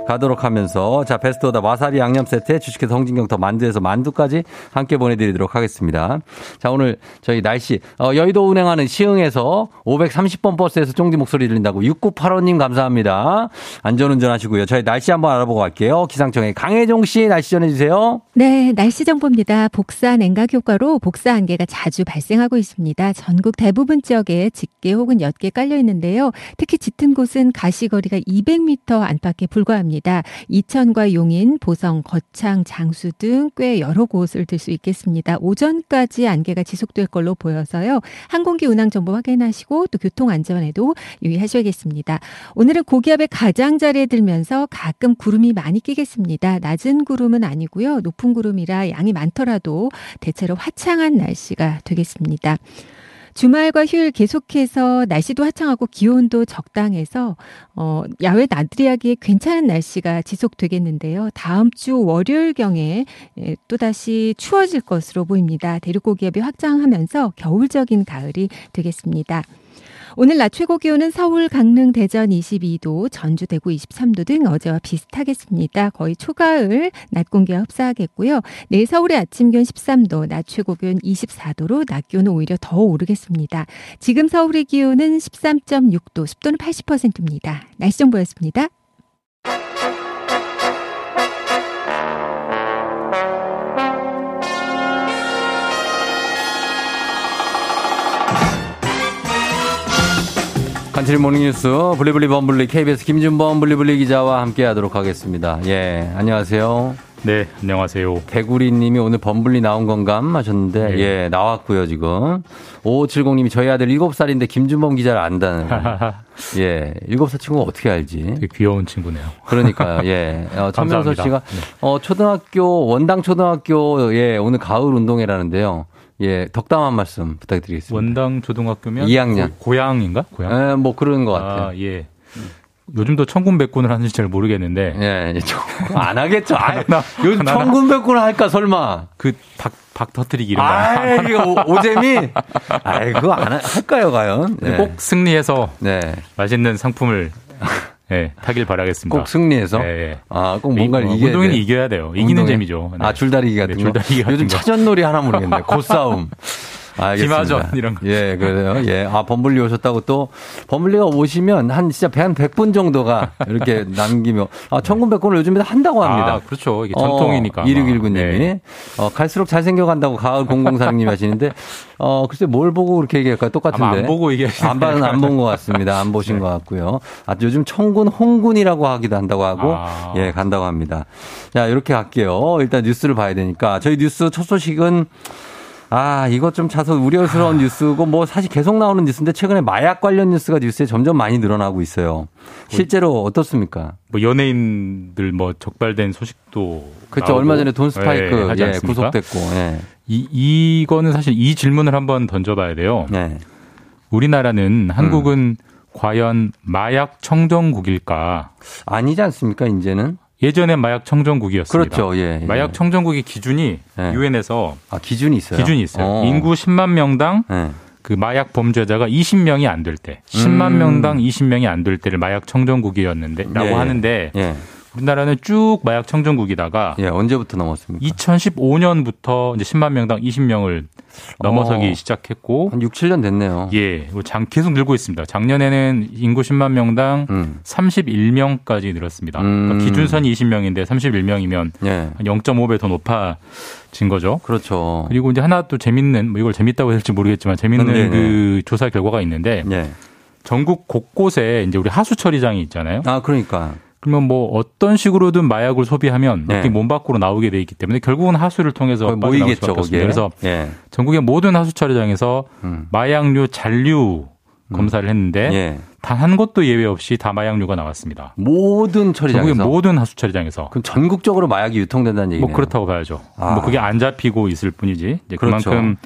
Speaker 1: 가도록 하면서, 자, 베스트 오다 와사비 양념 세트에 주식회사 성진경 더 만두에서 만두까지 함께 보내드리도록 하겠습니다. 자, 오늘 저희 날씨, 어, 여의도 운행하는 시흥에서 530번 버스에서 쫑디 목소리 들린다고 6985님 감사합니다. 안전운전 하시고요. 저희 날씨 한번 알아보고 갈게요. 기상청의 강혜종 씨 날씨 전해주세요.
Speaker 9: 네,
Speaker 11: 네, 날씨 정보입니다. 복사 냉각 효과로 복사 안개가 자주 발생하고 있습니다. 전국 대부분 지역에 짙게 혹은 옅게 깔려 있는데요. 특히 짙은 곳은 가시거리가 200m 안팎에 불과합니다. 이천과 용인, 보성, 거창, 장수 등 꽤 여러 곳을 들 수 있겠습니다. 오전까지 안개가 지속될 걸로 보여서요. 항공기 운항 정보 확인하시고 또 교통 안전에도 유의하셔야겠습니다. 오늘은 고기압의 가장자리에 들면서 가끔 구름이 많이 끼겠습니다. 낮은 구름은 아니고요. 높은 구름이라 양이 많더라도 대체로 화창한 날씨가 되겠습니다. 주말과 휴일 계속해서 날씨도 화창하고 기온도 적당해서 어 야외 나들이하기에 괜찮은 날씨가 지속되겠는데요. 다음 주 월요일경에 예, 또다시 추워질 것으로 보입니다. 대륙 고기압이 확장하면서 겨울적인 가을이 되겠습니다. 오늘 낮 최고 기온은 서울, 강릉, 대전 22도, 전주, 대구 23도 등 어제와 비슷하겠습니다. 거의 초가을 낮 공기와 흡사하겠고요. 내일 서울의 아침 기온 13도, 낮 최고 기온 24도로 낮 기온은 오히려 더 오르겠습니다. 지금 서울의 기온은 13.6도, 습도는 80%입니다. 날씨 정보였습니다.
Speaker 1: 간추린 모닝뉴스 블리블리 범블리 KBS 김준범 블리블리 기자와 함께하도록 하겠습니다. 예, 안녕하세요.
Speaker 12: 네, 안녕하세요.
Speaker 1: 개구리님이 오늘 범블리 나온 건감 하셨는데
Speaker 12: 네.
Speaker 1: 예 나왔고요 지금 5570님이 저희 아들 7살인데 김준범 기자를 안다는 [laughs] 예 7살 친구가 어떻게 알지
Speaker 12: 되게 귀여운 친구네요.
Speaker 1: 그러니까요 예 [laughs] 어, 천명서. 씨가
Speaker 12: 네.
Speaker 1: 어 초등학교 원당 초등학교 예 오늘 가을 운동회라는데요 예 덕담 한 말씀 부탁드리겠습니다
Speaker 12: 원당 초등학교면
Speaker 1: 2학년.
Speaker 12: 고, 고향인가? 고향?
Speaker 1: 예, 뭐 그런 것 같아요
Speaker 12: 아, 예. 요즘도 천군백군을 하는지 잘 모르겠는데
Speaker 1: 예, 예, 저- 안 하겠죠. 아,
Speaker 12: 하나,
Speaker 1: 요즘
Speaker 12: 하나.
Speaker 1: 천군백군 할까 설마.
Speaker 12: 그 박 박 터트리기 이런 거.
Speaker 1: 아, 이거 오- 오재미? 아이, 그거 안 하- 할까요, 과연? 네.
Speaker 12: 꼭 승리해서
Speaker 1: 네.
Speaker 12: 맛있는 상품을 예, 타길 바라겠습니다.
Speaker 1: 꼭 승리해서.
Speaker 12: 예, 예.
Speaker 1: 아, 꼭 뭔가를
Speaker 12: 이-
Speaker 1: 이겨야
Speaker 12: 운동회는
Speaker 1: 돼.
Speaker 12: 이겨야 돼요. 이기는
Speaker 1: 운동회?
Speaker 12: 재미죠. 네.
Speaker 1: 아, 줄다리기 같은
Speaker 12: 네,
Speaker 1: 거.
Speaker 12: 줄다리기 같은
Speaker 1: 요즘
Speaker 12: 거.
Speaker 1: 차전놀이 하나 모르겠네. 고싸움. [laughs] 알겠습니다.
Speaker 12: 기마전 이런 거.
Speaker 1: 예, 그래요. 예. 아, 범블리 오셨다고 또, 범블리가 오시면 한 진짜 한 100분 정도가 이렇게 [laughs] 남기며, 아, 천군백군을 요즘에 한다고 합니다.
Speaker 12: 아, 그렇죠. 이게 전통이니까.
Speaker 1: 어,
Speaker 12: 아마.
Speaker 1: 2619님이.
Speaker 12: 네.
Speaker 1: 어, 갈수록 잘생겨 간다고 가을 0046님이 하시는데, 어, 글쎄 뭘 보고 그렇게 얘기할까요? 똑같은데.
Speaker 12: 안 보고 얘기하시는
Speaker 1: 안, 봐- 안본 것 같습니다. 안 보신 것 같고요. 아, 요즘 청군, 홍군이라고 하기도 한다고 하고,
Speaker 12: 아.
Speaker 1: 예, 간다고 합니다. 자, 이렇게 갈게요. 일단 뉴스를 봐야 되니까. 저희 뉴스 첫 소식은 아, 이것 좀 차서 우려스러운 뉴스고 뭐 사실 계속 나오는 뉴스인데 최근에 마약 관련 뉴스가 뉴스에 점점 많이 늘어나고 있어요. 실제로 어떻습니까?
Speaker 12: 뭐 연예인들 뭐 적발된 소식도
Speaker 1: 그렇죠. 얼마 전에 돈 스파이크
Speaker 12: 예,
Speaker 1: 예,
Speaker 12: 않습니까?
Speaker 1: 구속됐고. 예.
Speaker 12: 이 이거는 사실 이 질문을 한번 던져 봐야 돼요.
Speaker 1: 네.
Speaker 12: 우리나라는 한국은 과연 마약 청정국일까?
Speaker 1: 아니지 않습니까, 이제는?
Speaker 12: 예전에 마약 청정국이었습니다.
Speaker 1: 그렇죠. 예. 예.
Speaker 12: 마약 청정국의 기준이
Speaker 1: 예.
Speaker 12: 유엔에서
Speaker 1: 아, 기준이 있어요.
Speaker 12: 기준이 있어요.
Speaker 1: 어.
Speaker 12: 인구 10만 명당
Speaker 1: 예.
Speaker 12: 그 마약 범죄자가 20명이 안 될 때, 10만
Speaker 1: 음.
Speaker 12: 명당 20명이 안 될 때를 마약 청정국이었는데라고
Speaker 1: 예.
Speaker 12: 하는데
Speaker 1: 예.
Speaker 12: 우리나라는 쭉 마약 청정국이다가
Speaker 1: 예, 언제부터 넘었습니까?
Speaker 12: 2015년부터 이제 10만 명당 20명을 넘어서기
Speaker 1: 어.
Speaker 12: 시작했고
Speaker 1: 한 6, 7년 됐네요.
Speaker 12: 예, 장 계속 늘고 있습니다. 작년에는 인구 10만 명당
Speaker 1: 음.
Speaker 12: 31명까지 늘었습니다.
Speaker 1: 음.
Speaker 12: 그러니까 기준선이 20명인데 31명이면
Speaker 1: 예.
Speaker 12: 한 0.5배 더 높아진 거죠.
Speaker 1: 그렇죠.
Speaker 12: 그리고 이제 하나 또 재밌는 뭐 이걸 재밌다고 해야 될지 모르겠지만 재밌는
Speaker 1: 네네.
Speaker 12: 그 조사 결과가 있는데
Speaker 1: 예.
Speaker 12: 전국 곳곳에 이제 우리 하수 처리장이 있잖아요.
Speaker 1: 아, 그러니까.
Speaker 12: 그러면 뭐 어떤 식으로든 마약을 소비하면
Speaker 1: 네.
Speaker 12: 이렇게 몸 밖으로 나오게 돼 있기 때문에 결국은 하수를 통해서
Speaker 1: 모이겠죠.
Speaker 12: 그래서
Speaker 1: 예.
Speaker 12: 전국의 모든 하수 처리장에서
Speaker 1: 음.
Speaker 12: 마약류 잔류 검사를 했는데
Speaker 1: 예.
Speaker 12: 단한 곳도 예외 없이 다 마약류가 나왔습니다.
Speaker 1: 모든 처리장에서.
Speaker 12: 전국의 모든 하수 처리장에서
Speaker 1: 그럼 전국적으로 마약이 유통된다는 얘기네요.
Speaker 12: 뭐 그렇다고 봐야죠.
Speaker 1: 아.
Speaker 12: 뭐 그게 안 잡히고 있을 뿐이지.
Speaker 1: 그렇죠.
Speaker 12: 그만큼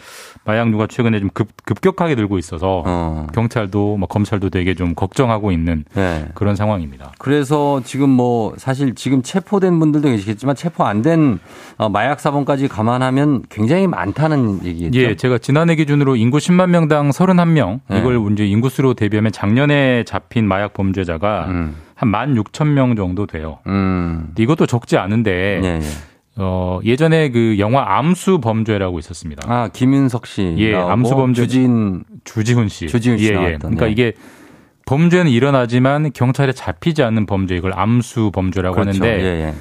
Speaker 12: 마약류가 최근에 좀 급, 급격하게 늘고 있어서
Speaker 1: 어.
Speaker 12: 경찰도 뭐 검찰도 되게 좀 걱정하고 있는
Speaker 1: 예.
Speaker 12: 그런 상황입니다.
Speaker 1: 그래서 지금 뭐 사실 지금 체포된 분들도 계시겠지만 체포 안된 어, 마약 사범까지 감안하면 굉장히 많다는 얘기겠죠.
Speaker 12: 예, 제가 지난해 기준으로 인구 10만 명당 31명
Speaker 1: 네.
Speaker 12: 이걸 이제 인구수로 대비하면 작년에 잡힌 마약 범죄자가
Speaker 1: 음.
Speaker 12: 한 16,000명 정도 돼요.
Speaker 1: 음.
Speaker 12: 이것도 적지 않은데
Speaker 1: 예, 예.
Speaker 12: 어, 예전에 그 영화 암수 범죄라고 있었습니다.
Speaker 1: 아, 김윤석 씨.
Speaker 12: 예, 암수 범죄
Speaker 1: 주진
Speaker 12: 주지훈 씨.
Speaker 1: 주지훈 씨
Speaker 12: 예, 예.
Speaker 1: 나왔던,
Speaker 12: 그러니까
Speaker 1: 네.
Speaker 12: 이게 범죄는 일어나지만 경찰에 잡히지 않는 범죄 이걸 암수 범죄라고
Speaker 1: 그렇죠.
Speaker 12: 하는데
Speaker 1: 예, 예.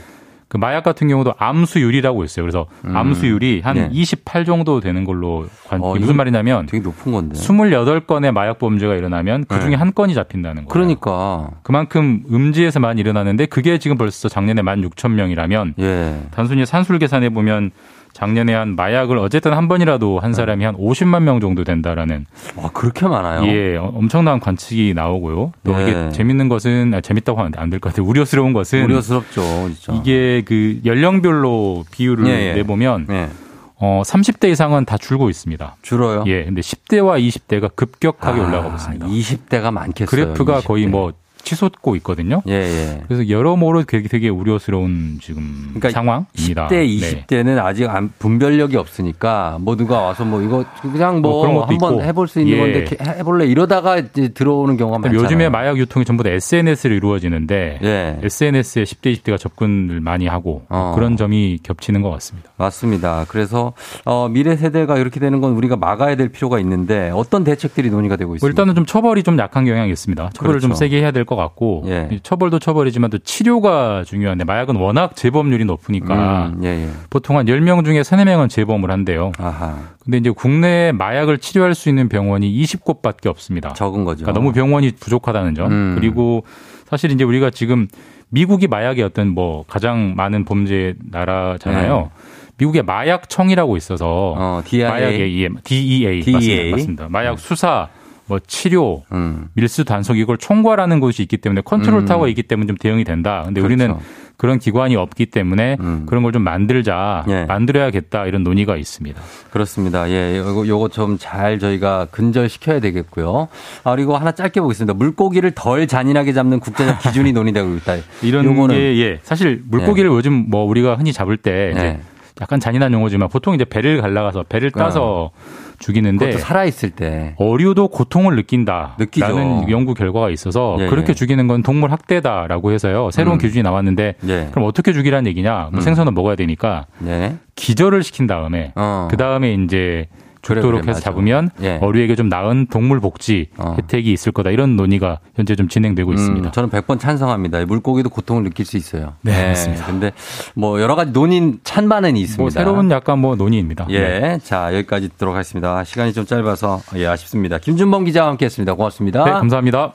Speaker 12: 그 마약 같은 경우도 암수율이라고 있어요. 그래서
Speaker 1: 음.
Speaker 12: 암수율이 한
Speaker 1: 네.
Speaker 12: 28 정도 되는 걸로 관,
Speaker 1: 어,
Speaker 12: 무슨 말이냐면
Speaker 1: 되게 높은 건데.
Speaker 12: 28건의 마약 범죄가 일어나면 그 중에
Speaker 1: 네.
Speaker 12: 한 건이 잡힌다는 거예요.
Speaker 1: 그러니까.
Speaker 12: 그만큼 음지에서 많이 일어나는데 그게 지금 벌써 작년에 16,000명이라면
Speaker 1: 예.
Speaker 12: 단순히 산술 계산해 보면 작년에 한 마약을 어쨌든 한 번이라도 한 사람이 한 50만 명 정도 된다라는
Speaker 1: 와, 그렇게 많아요?
Speaker 12: 예, 어, 엄청난 관측이 나오고요. 또
Speaker 1: 네.
Speaker 12: 이게 재밌는 것은 아, 재밌다고 하면 안 될 것 같아요. 우려스러운 것은
Speaker 1: 우려스럽죠, 진짜.
Speaker 12: 이게 그 연령별로 비율을
Speaker 1: 예, 예.
Speaker 12: 내보면
Speaker 1: 예.
Speaker 12: 어 30대 이상은 다 줄고 있습니다.
Speaker 1: 줄어요?
Speaker 12: 예, 근데 10대와 20대가 급격하게
Speaker 1: 아,
Speaker 12: 올라가고 있습니다.
Speaker 1: 20대가 많겠어요.
Speaker 12: 그래프가
Speaker 1: 20대.
Speaker 12: 거의 뭐 치솟고 있거든요.
Speaker 1: 예, 예.
Speaker 12: 그래서 여러모로 되게 되게 우려스러운 지금
Speaker 1: 그러니까
Speaker 12: 상황입니다.
Speaker 1: 10대,
Speaker 12: 네.
Speaker 1: 20대는 아직 안- 분별력이 없으니까 뭐 누가 와서 뭐 이거 그냥
Speaker 12: 뭐
Speaker 1: 뭐 한번
Speaker 12: 있고.
Speaker 1: 해볼 수 있는
Speaker 12: 예.
Speaker 1: 건데 해볼래 이러다가 이제 들어오는 경우가 많잖아요.
Speaker 12: 요즘에 마약 유통이 전부 다 SNS로 이루어지는데
Speaker 1: 예.
Speaker 12: SNS에 10대, 20대가 접근을 많이 하고
Speaker 1: 어.
Speaker 12: 그런 점이 겹치는 것 같습니다.
Speaker 1: 맞습니다. 그래서 어, 미래 세대가 이렇게 되는 건 우리가 막아야 될 필요가 있는데 어떤 대책들이 논의가 되고
Speaker 12: 뭐
Speaker 1: 있습니다.
Speaker 12: 일단은 좀 처벌이 좀 약한 경향이 있습니다. 처벌을 좀
Speaker 1: 그렇죠.
Speaker 12: 세게 해야 될 것 같고
Speaker 1: 예.
Speaker 12: 이 처벌도 처벌이지만 또 치료가 중요한데 마약은 워낙 재범률이 높으니까
Speaker 1: 음, 예, 예.
Speaker 12: 보통 한 10명 중에 3, 4명은 재범을 한대요.
Speaker 1: 아하.
Speaker 12: 근데 이제 국내에 마약을 치료할 수 있는 병원이 20곳밖에 없습니다.
Speaker 1: 적은 거죠.
Speaker 12: 그러니까 너무 병원이 부족하다는 점.
Speaker 1: 음.
Speaker 12: 그리고 사실 이제 우리가 지금 미국이 마약의 어떤 뭐 가장 많은 범죄 나라잖아요. 미국에 마약청이라고 있어서
Speaker 1: 네. 어, DIA.
Speaker 12: 마약의 예, DEA,
Speaker 1: DEA.
Speaker 12: 맞습니다. 맞습니다. 마약 수사, 뭐 치료,
Speaker 1: 음.
Speaker 12: 밀수 단속 이걸 총괄하는 곳이 있기 때문에 컨트롤
Speaker 1: 음.
Speaker 12: 타워가 있기 때문에 좀 대응이 된다. 근데
Speaker 1: 그렇죠.
Speaker 12: 우리는 그런 기관이 없기 때문에
Speaker 1: 음.
Speaker 12: 그런 걸 좀 만들자,
Speaker 1: 예.
Speaker 12: 만들어야겠다 이런 논의가 있습니다.
Speaker 1: 그렇습니다. 예, 요거, 요거 좀 잘 저희가 근절시켜야 되겠고요. 아, 그리고 하나 짧게 보겠습니다. 물고기를 덜 잔인하게 잡는 국제적 [laughs] 기준이 논의되고 있다.
Speaker 12: 이런
Speaker 1: 요거는
Speaker 12: 게 예, 사실 물고기를 요즘 뭐 우리가 흔히 잡을 때
Speaker 1: 네.
Speaker 12: 약간 잔인한 용어지만 보통 이제 배를 갈라가서 배를 따서 죽이는데
Speaker 1: 그것도 살아 있을 때.
Speaker 12: 어류도 고통을 느낀다.
Speaker 1: 느끼죠.
Speaker 12: 라는 연구 결과가 있어서
Speaker 1: 예,
Speaker 12: 그렇게
Speaker 1: 예.
Speaker 12: 죽이는 건 동물 학대다라고 해서요. 새로운
Speaker 1: 음.
Speaker 12: 기준이 나왔는데
Speaker 1: 예.
Speaker 12: 그럼 어떻게 죽이라는 얘기냐? 뭐
Speaker 1: 음.
Speaker 12: 생선은 먹어야 되니까
Speaker 1: 네.
Speaker 12: 기절을 시킨 다음에
Speaker 1: 어.
Speaker 12: 그 다음에 이제 죽도록
Speaker 1: 그래,
Speaker 12: 해서
Speaker 1: 맞아.
Speaker 12: 잡으면
Speaker 1: 예.
Speaker 12: 어류에게 좀 나은 동물 복지
Speaker 1: 어.
Speaker 12: 혜택이 있을 거다. 이런 논의가 현재 좀 진행되고 있습니다.
Speaker 1: 음, 저는 100번 찬성합니다. 물고기도 고통을 느낄 수 있어요.
Speaker 12: 네, 맞습니다.
Speaker 1: 근데 뭐 여러 가지 논의 찬반은 있습니다.
Speaker 12: 뭐 새로운 약간 뭐 논의입니다.
Speaker 1: 예.
Speaker 12: 네.
Speaker 1: 자, 여기까지 듣도록 하겠습니다. 시간이 좀 짧아서 예, 아쉽습니다. 김준범 기자와 함께 했습니다. 고맙습니다.
Speaker 12: 네, 감사합니다.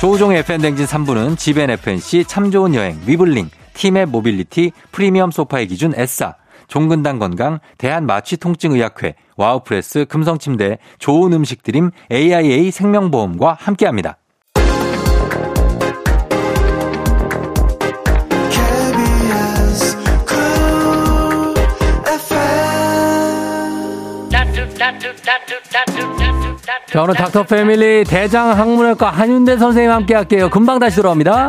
Speaker 1: 조우종의 FN댕진 3부는 지벤 FNC 참 좋은 여행, 위블링, 티맵 모빌리티, 프리미엄 소파의 기준 S사, 종근당 건강, 대한마취통증의학회, 와우프레스, 금성침대, 좋은 음식 드림, AIA 생명보험과 함께합니다. 자, 오늘 닥터 패밀리 대장 항문외과 한윤대 선생님 함께 할게요. 금방 다시 돌아옵니다.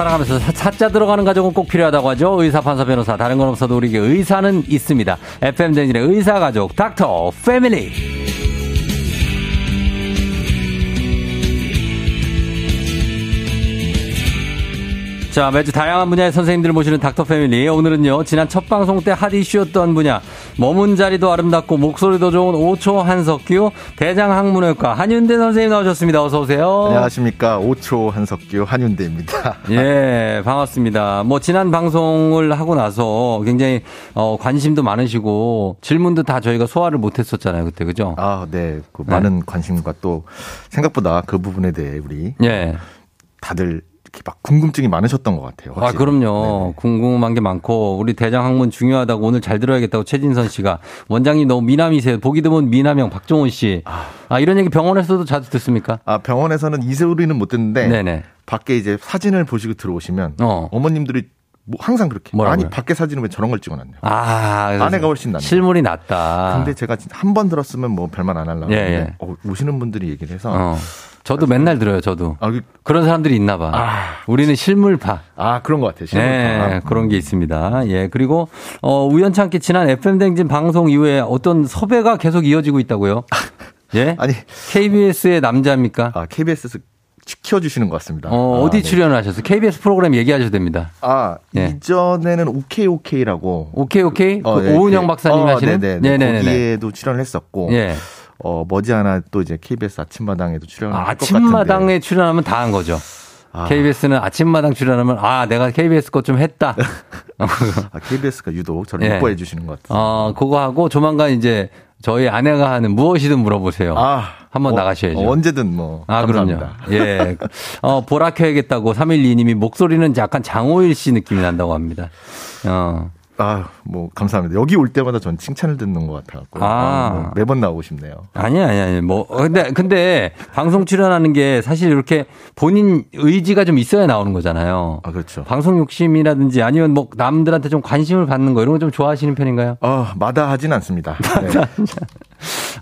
Speaker 1: 살아가면서 사- 사자 들어가는 가족은 꼭 필요하다고 하죠. 의사, 판사, 변호사. 다른 건 없어도 우리에게 의사는 있습니다. FM 댕진의 의사 가족, 닥터 패밀리. 자, 매주 다양한 분야의 선생님들을 모시는 닥터 패밀리. 오늘은요, 지난 첫 방송 때 핫 이슈였던 분야, 머문 자리도 아름답고 목소리도 좋은 5초 한석규 대장학문외과 한윤대 선생님 나오셨습니다. 어서 오세요.
Speaker 13: 안녕하십니까. 5초 한석규 한윤대입니다. [laughs]
Speaker 1: 예, 반갑습니다. 뭐, 지난 방송을 하고 나서 굉장히, 어, 관심도 많으시고, 질문도 다 저희가 소화를 못 했었잖아요, 그때, 그죠?
Speaker 13: 아, 네. 그 많은 관심과 또 생각보다 그 부분에 대해 우리
Speaker 1: 예.
Speaker 13: 다들 이렇게 막 궁금증이 많으셨던 것 같아요.
Speaker 1: 아,
Speaker 13: 확실히.
Speaker 1: 그럼요. 궁금한 게 많고, 우리 대장 학문 중요하다고 오늘 잘 들어야겠다고 최진선 씨가, 원장님 너무 미남이세요. 보기 드문 미남형 박종훈 씨. 아, 이런 얘기 병원에서도 자주 듣습니까?
Speaker 13: 아, 병원에서는 이 소리는 못 듣는데
Speaker 1: 네네.
Speaker 13: 밖에 이제 사진을 보시고 들어오시면
Speaker 1: 어.
Speaker 13: 어. 머님들이 뭐 항상 그렇게
Speaker 1: 뭐라고요?
Speaker 13: 아니 밖에 사진은 왜 저런 걸 찍어놨냐.
Speaker 1: 아,
Speaker 13: 아내가 훨씬 낫네.
Speaker 1: 실물이 낫다.
Speaker 13: 근데 제가 한 번 들었으면 뭐 별말 안 하려고
Speaker 1: 예, 예.
Speaker 13: 어, 오시는 분들이 얘기를 해서
Speaker 1: 어. 저도 맨날 들어요, 저도.
Speaker 13: 아, 그,
Speaker 1: 그런 사람들이 있나 봐. 우리는 실물파.
Speaker 13: 아, 그런 것 같아요. 실물파.
Speaker 1: 네, 그런 게 있습니다. 예, 그리고, 어, 우연찮게 지난 FM댕진 방송 이후에 어떤 섭외가 계속 이어지고 있다고요? [laughs] 예?
Speaker 13: 아니.
Speaker 1: KBS의 남자입니까?
Speaker 13: 아, KBS에서 지켜주시는 것 같습니다.
Speaker 1: 어,
Speaker 13: 아,
Speaker 1: 어디
Speaker 13: 네.
Speaker 1: 출연을 하셨어요? KBS 프로그램 얘기하셔도 됩니다.
Speaker 13: 아,
Speaker 1: 예.
Speaker 13: 이전에는 오케이 오케이라고.
Speaker 1: 오케이, 오케이?
Speaker 13: 어,
Speaker 1: 그
Speaker 13: 네,
Speaker 1: 오은영
Speaker 13: 그-
Speaker 1: 박사님
Speaker 13: 어,
Speaker 1: 하시는?
Speaker 13: 네네.
Speaker 1: 네네네.
Speaker 13: 거기에도 출연을 했었고.
Speaker 1: 예.
Speaker 13: 어, 머지않아 또 이제 KBS 아침마당에도 출연을
Speaker 1: 아,
Speaker 13: 할것 같은데.
Speaker 1: 아침마당에 출연하면 다 한 거죠.
Speaker 13: 아.
Speaker 1: KBS는 아침마당 출연하면 아 내가 KBS 것좀 했다. [laughs]
Speaker 13: 아, KBS가 유독 저를
Speaker 1: 예.
Speaker 13: 예뻐해 주시는 것 같아요.
Speaker 1: 어 그거 하고 조만간 이제 저희 아내가 하는 무엇이든 물어보세요.
Speaker 13: 아,
Speaker 1: 한번
Speaker 13: 어,
Speaker 1: 나가셔야죠.
Speaker 13: 어, 언제든 뭐.
Speaker 1: 아,
Speaker 13: 감사합니다.
Speaker 1: 그럼요. 예. [laughs] 어, 보라켜야겠다고 3122님이 목소리는 약간 장호일 씨 느낌이 난다고 합니다. 어.
Speaker 13: 아, 뭐 감사합니다. 여기 올 때마다 전 칭찬을 듣는 것 같아갖고
Speaker 1: 아.
Speaker 13: 뭐 매번 나오고 싶네요.
Speaker 1: 아니, 아니, 아니. 뭐, 어, 근데, 근데, 방송 출연하는 게 사실 이렇게 본인 의지가 좀 있어야 나오는 거잖아요.
Speaker 13: 아, 그렇죠.
Speaker 1: 방송 욕심이라든지 아니면 뭐 남들한테 좀 관심을 받는 거 이런 거 좀 좋아하시는 편인가요?
Speaker 13: 아, 마다하진 않습니다. [laughs] 네.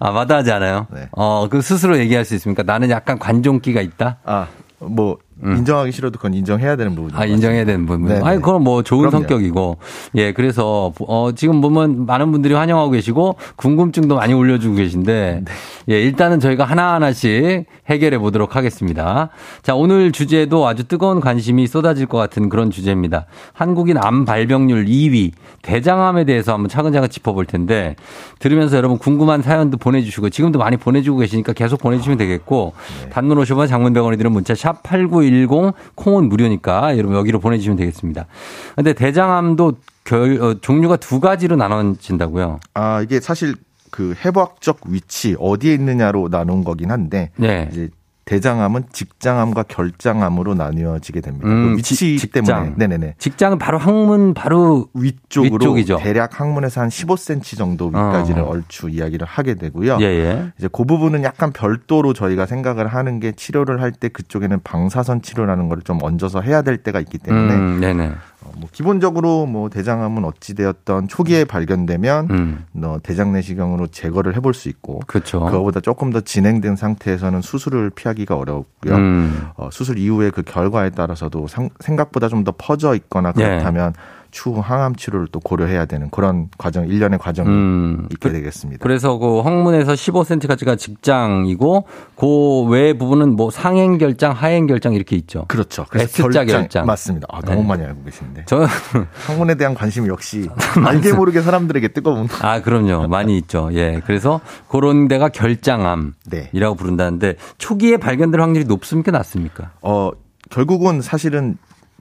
Speaker 1: 아, 마다하지 않아요?
Speaker 13: 네.
Speaker 1: 어, 그 스스로 얘기할 수 있습니까? 나는 약간 관종기가 있다?
Speaker 13: 아, 뭐 인정하기 싫어도 그건 인정해야 되는 부분이
Speaker 1: 아, 인정해야 되는 부분.
Speaker 13: 네네.
Speaker 1: 아니, 그건 뭐 좋은
Speaker 13: 그럼요.
Speaker 1: 성격이고. 예, 그래서, 어, 지금 보면 많은 분들이 환영하고 계시고, 궁금증도 많이 올려주고 계신데,
Speaker 13: 네.
Speaker 1: 예, 일단은 저희가 하나하나씩 해결해 보도록 하겠습니다. 자, 오늘 주제도 아주 뜨거운 관심이 쏟아질 것 같은 그런 주제입니다. 한국인 암 발병률 2위, 대장암에 대해서 한번 차근차근 짚어볼 텐데, 들으면서 여러분 궁금한 사연도 보내주시고, 지금도 많이 보내주고 계시니까 계속 보내주시면 되겠고,
Speaker 13: 네.
Speaker 1: 단문 50원 장문 100원이 드는 문자 샵8910 콩은 무료니까 여러분 여기로 보내주시면 되겠습니다. 근데 대장암도 결, 어, 종류가 두 가지로 나눠진다고요.
Speaker 13: 아, 이게 사실 그 해부학적 위치 어디에 있느냐로 나눈 거긴 한데
Speaker 1: 네.
Speaker 13: 이제 대장암은 직장암과 결장암으로 나뉘어지게 됩니다.
Speaker 1: 음,
Speaker 13: 그 위치
Speaker 1: 지- 직장.
Speaker 13: 때문에 네네네.
Speaker 1: 직장은 바로 항문 바로
Speaker 13: 위쪽으로
Speaker 1: 위쪽이죠.
Speaker 13: 대략 항문에서 한 15cm 정도 위까지를
Speaker 1: 어.
Speaker 13: 얼추 이야기를 하게 되고요.
Speaker 1: 예, 예.
Speaker 13: 이제 그 부분은 약간 별도로 저희가 생각을 하는 게 치료를 할 때 그쪽에는 방사선 치료라는 걸 좀 얹어서 해야 될 때가 있기 때문에
Speaker 1: 음, 네네.
Speaker 13: 어, 뭐 기본적으로 뭐 대장암은 어찌 되었던 초기에 발견되면
Speaker 1: 음,
Speaker 13: 어, 대장 내시경으로 제거를 해볼 수 있고
Speaker 1: 그렇죠.
Speaker 13: 그거보다 조금 더 진행된 상태에서는 수술을 피하기가 어렵고요.
Speaker 1: 음,
Speaker 13: 어, 수술 이후에 그 결과에 따라서도 상- 생각보다 좀 더 퍼져 있거나
Speaker 1: 예.
Speaker 13: 그렇다면 추후 항암 치료를 또 고려해야 되는 그런 과정 일련의 과정이
Speaker 1: 음.
Speaker 13: 있게 되겠습니다.
Speaker 1: 그래서 그 항문에서 15cm까지가 직장이고 그 외 부분은 뭐 상행 결장, 하행 결장 이렇게 있죠.
Speaker 13: 그렇죠. 그래서
Speaker 1: S자 결장.
Speaker 13: 맞습니다. 아, 너무
Speaker 1: 네.
Speaker 13: 많이 알고 계신데.
Speaker 1: 저 [laughs]
Speaker 13: 항문에 대한 관심이 역시 [laughs] 알게 모르게 사람들에게 뜨거운.
Speaker 1: 아, 그럼요. 많이 있죠. 예. 그래서 그런 데가 결장암이라고
Speaker 13: 네.
Speaker 1: 부른다는데 초기에 발견될 확률이 높습니까? 낮습니까?
Speaker 13: 어, 결국은 사실은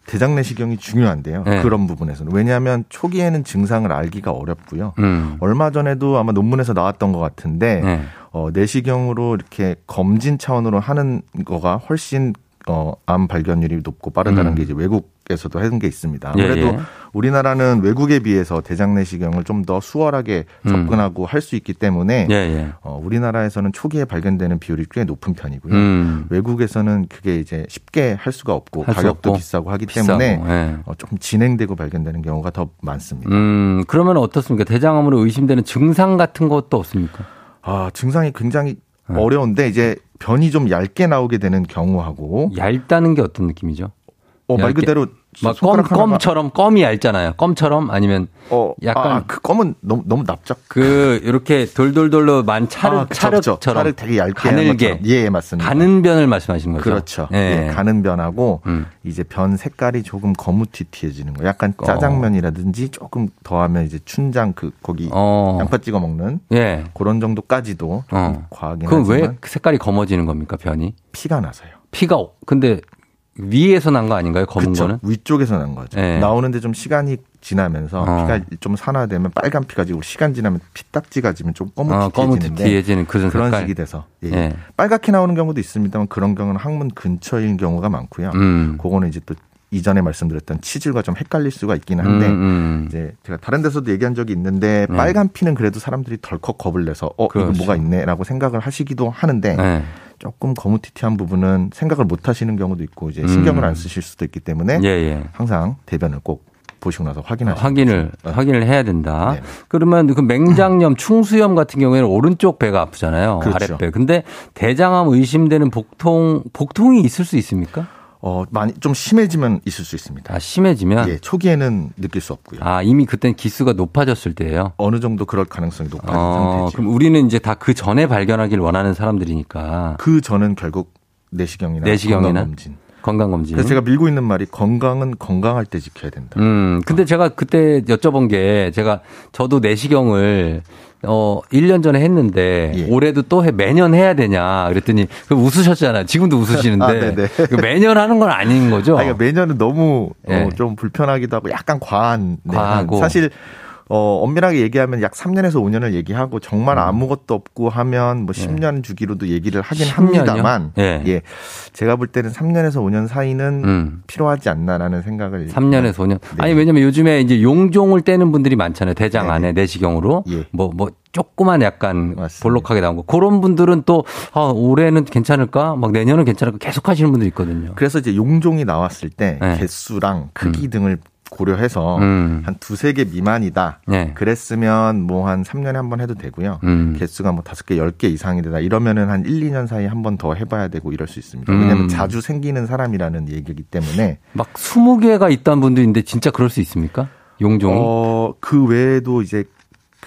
Speaker 13: 대장 내시경이 중요한데요.
Speaker 1: 네.
Speaker 13: 그런 부분에서는. 왜냐하면 초기에는 증상을 알기가 어렵고요.
Speaker 1: 음.
Speaker 13: 얼마 전에도 아마 논문에서 나왔던 것 같은데
Speaker 1: 네.
Speaker 13: 어, 내시경으로 이렇게 검진 차원으로 하는 거가 훨씬 어, 암 발견율이 높고 빠르다는
Speaker 1: 음.
Speaker 13: 게 이제 외국 에서도 하는 게 있습니다.
Speaker 1: 예,
Speaker 13: 아무래도
Speaker 1: 예.
Speaker 13: 우리나라는 외국에 비해서 대장 내시경을 좀 더 수월하게
Speaker 1: 음.
Speaker 13: 접근하고 할수 있기 때문에
Speaker 1: 예, 예.
Speaker 13: 어, 우리나라에서는 초기에 발견되는 비율이 꽤 높은 편이고요.
Speaker 1: 음.
Speaker 13: 외국에서는 그게 이제 쉽게 할 수가 없고
Speaker 1: 할수
Speaker 13: 가격도
Speaker 1: 없고
Speaker 13: 비싸고 하기
Speaker 1: 비싸고,
Speaker 13: 때문에
Speaker 1: 예.
Speaker 13: 어, 좀 진행되고 발견되는 경우가 더 많습니다.
Speaker 1: 음, 그러면 어떻습니까? 대장암으로 의심되는 증상 같은 것도 없습니까?
Speaker 13: 아, 증상이 굉장히
Speaker 1: 네.
Speaker 13: 어려운데 이제 변이 좀 얇게 나오게 되는 경우하고
Speaker 1: 얇다는 게 어떤 느낌이죠?
Speaker 13: 어, 말. 그대로
Speaker 1: 막 껌,
Speaker 13: 손가락 하나가-
Speaker 1: 껌처럼 껌이 얇잖아요. 껌처럼 아니면
Speaker 13: 어,
Speaker 1: 약간
Speaker 13: 아, 그 껌은 너무 너무 납작.
Speaker 1: 그 이렇게 돌돌돌로 만 차르
Speaker 13: 아, 그쵸,
Speaker 1: 차륵처럼.
Speaker 13: 차륵 되게 얇게
Speaker 1: 가늘게.
Speaker 13: 예, 맞습니다.
Speaker 1: 가는 변을 말씀하시는 거죠.
Speaker 13: 그렇죠.
Speaker 1: 예.
Speaker 13: 예, 가는 변하고
Speaker 1: 음.
Speaker 13: 이제 변 색깔이 조금 거무튀튀해지는 거. 약간
Speaker 1: 어.
Speaker 13: 짜장면이라든지 조금 더하면 이제 춘장 그 거기
Speaker 1: 어.
Speaker 13: 양파 찍어 먹는
Speaker 1: 예.
Speaker 13: 그런 정도까지도 좀
Speaker 1: 어.
Speaker 13: 과하긴
Speaker 1: 그럼
Speaker 13: 하지만
Speaker 1: 왜 색깔이 검어지는 겁니까, 변이?
Speaker 13: 피가 나서요.
Speaker 1: 피가 근데 위에서 난 거 아닌가요? 검은
Speaker 13: 그쵸?
Speaker 1: 거는?
Speaker 13: 위쪽에서 난 거죠.
Speaker 1: 예.
Speaker 13: 나오는데 좀 시간이 지나면서
Speaker 1: 어.
Speaker 13: 피가 좀 산화되면 빨간 피가 지고 시간 지나면 피딱지가 지면 좀
Speaker 1: 어,
Speaker 13: 거무튀해지는데
Speaker 1: 검은티해지는 그런
Speaker 13: 그런
Speaker 1: 색깔.
Speaker 13: 식이 돼서 예.
Speaker 1: 예.
Speaker 13: 빨갛게 나오는 경우도 있습니다만 그런 경우는 항문 근처인 경우가 많고요.
Speaker 1: 음.
Speaker 13: 그거는 이제 또 이전에 말씀드렸던 치질과 좀 헷갈릴 수가 있긴 한데
Speaker 1: 음, 음.
Speaker 13: 이제 제가 다른 데서도 얘기한 적이 있는데
Speaker 1: 네.
Speaker 13: 빨간 피는 그래도 사람들이 덜컥 겁을 내서 어
Speaker 1: 그렇죠.
Speaker 13: 이거 뭐가 있네라고 생각을 하시기도 하는데
Speaker 1: 네.
Speaker 13: 조금 거무튀튀한 부분은 생각을 못 하시는 경우도 있고 이제 신경을
Speaker 1: 음.
Speaker 13: 안 쓰실 수도 있기 때문에
Speaker 1: 예, 예.
Speaker 13: 항상 대변을 꼭 보시고 나서 확인하시면
Speaker 1: 확인을
Speaker 13: 되죠.
Speaker 1: 확인을 해야 된다.
Speaker 13: 네.
Speaker 1: 그러면 그 맹장염, 충수염 같은 경우에는 오른쪽 배가 아프잖아요.
Speaker 13: 그렇죠.
Speaker 1: 아랫배. 근데 대장암 의심되는 복통 복통이 있을 수 있습니까?
Speaker 13: 어, 많이 좀 심해지면 있을 수 있습니다.
Speaker 1: 아, 심해지면
Speaker 13: 예, 초기에는 느낄 수 없고요.
Speaker 1: 아, 이미 그땐 기수가 높아졌을 때예요.
Speaker 13: 어느 정도 그럴 가능성이 높아진
Speaker 1: 어,
Speaker 13: 상태죠.
Speaker 1: 그럼 우리는 이제 다 그 전에 발견하길 원하는 사람들이니까
Speaker 13: 그 전은 결국 내시경이나
Speaker 1: 내시경이나
Speaker 13: 건강검진.
Speaker 1: 건강 검진.
Speaker 13: 그래서 제가 밀고 있는 말이 건강은 건강할 때 지켜야 된다.
Speaker 1: 음, 근데 제가 그때 여쭤본 게 제가 저도 내시경을 어 1년 전에 했는데
Speaker 13: 예.
Speaker 1: 올해도 또 해, 매년 해야 되냐 그랬더니 그 웃으셨잖아요. 지금도 웃으시는데 [laughs]
Speaker 13: 아.
Speaker 1: 그 매년 하는 건 아닌 거죠.
Speaker 13: 아, 그러니까 매년은 너무
Speaker 1: 예.
Speaker 13: 어, 좀 불편하기도 하고 약간 과한. 네,
Speaker 1: 과하고.
Speaker 13: 한 사실 어, 엄밀하게 얘기하면 약 3년에서 5년을 얘기하고 정말 아무것도 없고 하면 뭐 10년 주기로도 얘기를 하긴
Speaker 1: 10년 이요?
Speaker 13: 합니다만
Speaker 1: 예.
Speaker 13: 예. 제가 볼 때는 3년에서 5년 사이는
Speaker 1: 음.
Speaker 13: 필요하지 않나라는 생각을
Speaker 1: 3년에서 5년.
Speaker 13: 네.
Speaker 1: 아니 왜냐면 요즘에 이제 용종을 떼는 분들이 많잖아요. 대장 안에 내시경으로
Speaker 13: 예.
Speaker 1: 뭐뭐 조그만 약간
Speaker 13: 맞습니다.
Speaker 1: 볼록하게 나온 거. 그런 분들은 또 아, 올해는 괜찮을까? 막 내년은 괜찮을까? 계속 하시는 분들이 있거든요.
Speaker 13: 그래서 이제 용종이 나왔을 때
Speaker 1: 네.
Speaker 13: 개수랑 크기 등을 고려해서
Speaker 1: 음.
Speaker 13: 한 두세 개 미만이다.
Speaker 1: 네.
Speaker 13: 그랬으면 뭐 한 3년에 한 번 해도 되고요.
Speaker 1: 음.
Speaker 13: 개수가 뭐 다섯 개, 열개 이상이 되다. 이러면은 한 1, 2년 사이에 한 번 더 해봐야 되고 이럴 수 있습니다.
Speaker 1: 음.
Speaker 13: 왜냐하면 자주 생기는 사람이라는 얘기이기 때문에.
Speaker 1: 막 20개가 있다는 분도 있는데 진짜 그럴 수 있습니까? 용종이?
Speaker 13: 어, 그 외에도 이제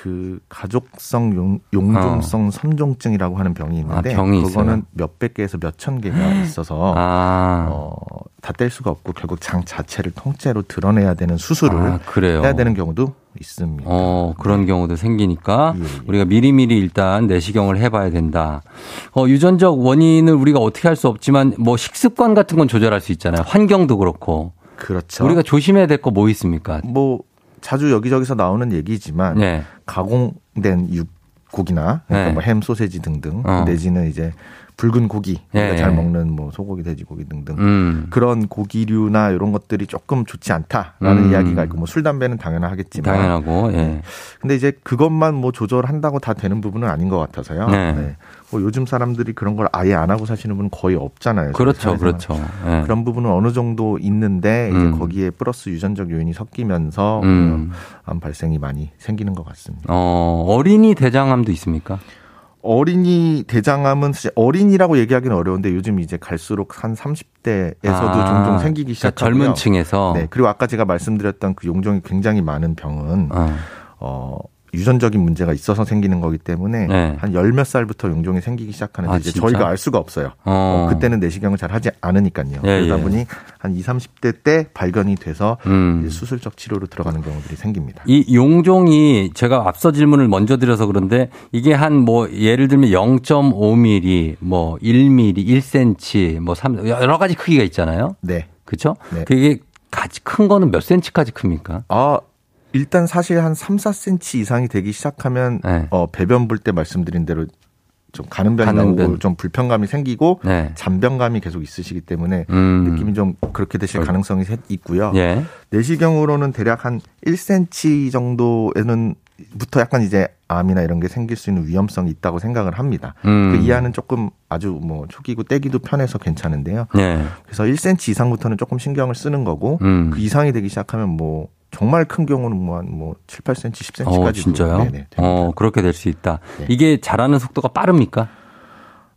Speaker 13: 그 가족성 용, 용종성 선종증이라고 하는 병이 있는데
Speaker 1: 아, 병이
Speaker 13: 그거는
Speaker 1: 있어요?
Speaker 13: 몇백 개에서 몇천 개가 있어서
Speaker 1: 아.
Speaker 13: 어, 다 뗄 수가 없고 결국 장 자체를 통째로 드러내야 되는 수술을
Speaker 1: 아, 그래요.
Speaker 13: 해야 되는 경우도 있습니다.
Speaker 1: 어, 그런 경우도 생기니까
Speaker 13: 예, 예.
Speaker 1: 우리가 미리미리 일단 내시경을 해봐야 된다. 어, 유전적 원인을 우리가 어떻게 할 수 없지만 뭐 식습관 같은 건 조절할 수 있잖아요. 환경도 그렇고.
Speaker 13: 그렇죠.
Speaker 1: 우리가 조심해야 될 거 뭐 있습니까?
Speaker 13: 뭐 자주 여기저기서 나오는 얘기지만
Speaker 1: 네.
Speaker 13: 가공된 육 고기나 그러니까
Speaker 1: 네.
Speaker 13: 뭐 햄, 소세지 등등
Speaker 1: 어.
Speaker 13: 내지는 이제 붉은 고기 우리가
Speaker 1: 예,
Speaker 13: 잘
Speaker 1: 예.
Speaker 13: 먹는 뭐 소고기, 돼지고기 등등
Speaker 1: 음.
Speaker 13: 그런 고기류나 이런 것들이 조금 좋지 않다라는
Speaker 1: 음.
Speaker 13: 이야기가 있고 뭐 술 담배는 당연하겠지만
Speaker 1: 당연하고, 예.
Speaker 13: 근데 이제 그것만 뭐 조절한다고 다 되는 부분은 아닌 것 같아서요.
Speaker 1: 네.
Speaker 13: 뭐 요즘 사람들이 그런 걸 아예 안 하고 사시는 분은 거의 없잖아요.
Speaker 1: 그렇죠. 그렇죠. 예.
Speaker 13: 그런 부분은 어느 정도 있는데 이제
Speaker 1: 음.
Speaker 13: 거기에 플러스 유전적 요인이 섞이면서
Speaker 1: 음.
Speaker 13: 암 발생이 많이 생기는 것 같습니다.
Speaker 1: 어, 어린이 대장암도 있습니까?
Speaker 13: 어린이 대장암은 사실 어린이라고 얘기하기는 어려운데 요즘 이제 갈수록 한 30대에서도
Speaker 1: 아,
Speaker 13: 종종 생기기
Speaker 1: 그러니까
Speaker 13: 시작하고요.
Speaker 1: 젊은 층에서.
Speaker 13: 네. 그리고 아까 제가 말씀드렸던 그 용종이 굉장히 많은 병은
Speaker 1: 어.
Speaker 13: 어, 유전적인 문제가 있어서 생기는 거기 때문에
Speaker 1: 네.
Speaker 13: 한열 몇 살부터 용종이 생기기 시작하는데
Speaker 1: 아,
Speaker 13: 이제
Speaker 1: 진짜?
Speaker 13: 저희가 알 수가 없어요.
Speaker 1: 어.
Speaker 13: 어, 그때는 내시경을 잘 하지 않으니까요.
Speaker 1: 예,
Speaker 13: 그러다
Speaker 1: 예.
Speaker 13: 보니 한 20, 30대 때 발견이 돼서
Speaker 1: 음.
Speaker 13: 수술적 치료로 들어가는 경우들이 생깁니다.
Speaker 1: 이 용종이 제가 앞서 질문을 먼저 드려서 그런데 이게 한 뭐 예를 들면 0.5mm, 뭐 1mm, 1cm, 뭐 3, 여러 가지 크기가 있잖아요.
Speaker 13: 네.
Speaker 1: 그렇죠?
Speaker 13: 네.
Speaker 1: 그게 가지 큰 거는 몇 cm까지 큽니까?
Speaker 13: 아, 일단 사실 한 3, 4cm 이상이 되기 시작하면
Speaker 1: 네.
Speaker 13: 어, 배변 볼 때 말씀드린 대로 좀 가는 변이
Speaker 1: 가는
Speaker 13: 나오고
Speaker 1: 변.
Speaker 13: 좀 불편감이 생기고
Speaker 1: 네.
Speaker 13: 잔변감이 계속 있으시기 때문에
Speaker 1: 음.
Speaker 13: 느낌이 좀 그렇게 되실 가능성이 세- 있고요.
Speaker 1: 예.
Speaker 13: 내시경으로는 대략 한 1cm 정도에는 부터 약간 이제 암이나 이런 게 생길 수 있는 위험성이 있다고 생각을 합니다.
Speaker 1: 음.
Speaker 13: 그 이하는 조금 아주 뭐 초기고 떼기도 편해서 괜찮은데요.
Speaker 1: 예.
Speaker 13: 그래서 1cm 이상부터는 조금 신경을 쓰는 거고
Speaker 1: 음.
Speaker 13: 그 이상이 되기 시작하면 뭐 정말 큰 경우는 뭐한뭐 7, 8cm, 10cm까지
Speaker 1: 어, 진짜요?
Speaker 13: 네네.
Speaker 1: 어, 그렇게 될 수 있다.
Speaker 13: 네.
Speaker 1: 이게 자라는 속도가 빠릅니까?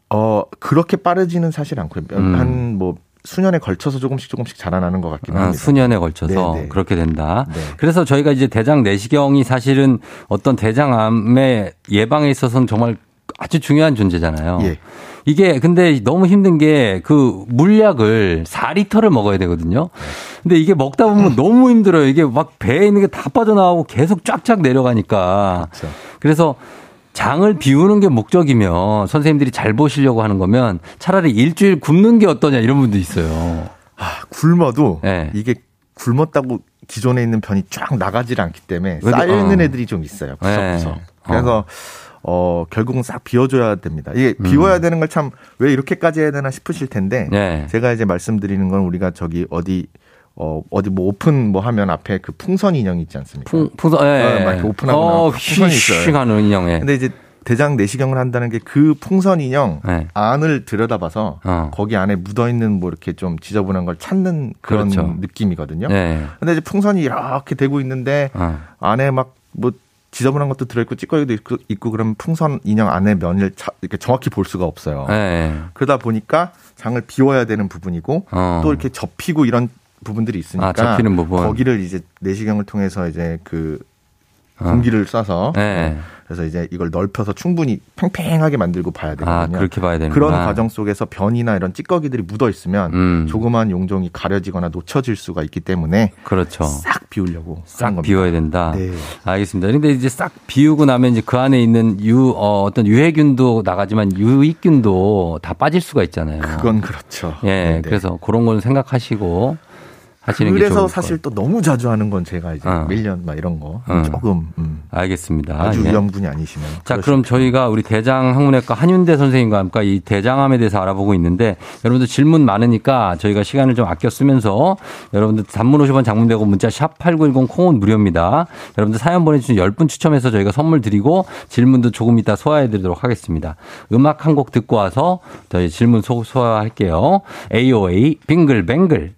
Speaker 13: 어 그렇게 빠르지는 사실 않고요.
Speaker 1: 음.
Speaker 13: 한뭐 수년에 걸쳐서 조금씩 조금씩 자라나는 것 같긴
Speaker 1: 아,
Speaker 13: 합니다.
Speaker 1: 수년에 걸쳐서
Speaker 13: 네, 네.
Speaker 1: 그렇게 된다.
Speaker 13: 네.
Speaker 1: 그래서 저희가 이제 대장 내시경이 사실은 어떤 대장암의 예방에 있어서는 정말 아주 중요한 존재잖아요.
Speaker 13: 예.
Speaker 1: 이게 근데 너무 힘든 게 그 물약을 4리터를 먹어야 되거든요. 근데 이게 먹다 보면 너무 힘들어요. 이게 막 배에 있는 게 다 빠져나오고 계속 쫙쫙 내려가니까.
Speaker 13: 그렇죠.
Speaker 1: 그래서 장을 비우는 게 목적이면 선생님들이 잘 보시려고 하는 거면 차라리 일주일 굶는 게 어떠냐 이런 분도 있어요.
Speaker 13: 아, 굶어도
Speaker 1: 네.
Speaker 13: 이게 굶었다고 기존에 있는 변이 쫙 나가질 않기 때문에
Speaker 1: 그래도-
Speaker 13: 쌓여 있는
Speaker 1: 어.
Speaker 13: 애들이 좀 있어요. 구석구석.
Speaker 1: 네.
Speaker 13: 그래서 어, 결국은 싹 비워줘야 됩니다. 이게 비워야 되는 걸 참 왜 이렇게까지 해야 되나 싶으실 텐데
Speaker 1: 음. 네.
Speaker 13: 제가 이제 말씀드리는 건 우리가 저기 어디 어, 어디 뭐 오픈 뭐 하면 앞에 그 풍선 인형 있지 않습니까?
Speaker 1: 풍, 풍선, 예.
Speaker 13: 어, 막 이렇게 오픈하고
Speaker 1: 어,
Speaker 13: 나면 풍선이 있어요.
Speaker 1: 휘쉬 하는 인형에.
Speaker 13: 근데 이제 대장 내시경을 한다는 게 그 풍선 인형
Speaker 1: 네.
Speaker 13: 안을 들여다봐서
Speaker 1: 어.
Speaker 13: 거기 안에 묻어 있는 뭐 이렇게 좀 지저분한 걸 찾는 그런
Speaker 1: 그렇죠.
Speaker 13: 느낌이거든요.
Speaker 1: 네.
Speaker 13: 근데 이제 풍선이 이렇게 되고 있는데
Speaker 1: 어.
Speaker 13: 안에 막 뭐 지저분한 것도 들어있고 찌꺼기도 있고, 있고 그러면 풍선 인형 안에 면을 차- 이렇게 정확히 볼 수가 없어요.
Speaker 1: 네.
Speaker 13: 그러다 보니까 장을 비워야 되는 부분이고
Speaker 1: 어.
Speaker 13: 또 이렇게 접히고 이런 부분들이 있으니까
Speaker 1: 아, 접히는 부분.
Speaker 13: 거기를 이제 내시경을 통해서 이제 그
Speaker 1: 어.
Speaker 13: 공기를 쏴서
Speaker 1: 네.
Speaker 13: 그래서 이제 이걸 넓혀서 충분히 팽팽하게 만들고 봐야 되거든요.
Speaker 1: 아, 그렇게 봐야 되는구나.
Speaker 13: 그런 과정 속에서 변이나 이런 찌꺼기들이 묻어 있으면
Speaker 1: 음.
Speaker 13: 조그만 용종이 가려지거나 놓쳐질 수가 있기 때문에
Speaker 1: 그렇죠.
Speaker 13: 싹 비우려고
Speaker 1: 싹. 비워야 된다.
Speaker 13: 네.
Speaker 1: 알겠습니다. 근데 이제 싹 비우고 나면 이제 그 안에 있는 유, 어, 어떤 유해균도 나가지만 유익균도 다 빠질 수가 있잖아요.
Speaker 13: 그건 그렇죠.
Speaker 1: 예,
Speaker 13: 네, 네.
Speaker 1: 그래서 그런 건 생각하시고 하시는
Speaker 13: 그래서
Speaker 1: 것
Speaker 13: 사실 또 너무 자주 하는 건 제가 이제
Speaker 1: 어.
Speaker 13: 밀련 막 이런 거
Speaker 1: 어.
Speaker 13: 조금 음,
Speaker 1: 알겠습니다.
Speaker 13: 아주
Speaker 1: 예.
Speaker 13: 위험군이 아니시면
Speaker 1: 자,
Speaker 13: 그러실
Speaker 1: 그럼 저희가 우리 대장 항문외과 한윤대 선생님과 함께 이 대장암에 대해서 알아보고 있는데 여러분들 질문 많으니까 저희가 시간을 좀 아껴 쓰면서 여러분들 단문 50원 장문 되고 문자 샵 8910 콩은 무료입니다. 여러분들 사연 보내 주신 10분 추첨해서 저희가 선물 드리고 질문도 조금 이따 소화해 드리도록 하겠습니다. 음악 한 곡 듣고 와서 저희 질문 소, 소화할게요. AOA 빙글뱅글.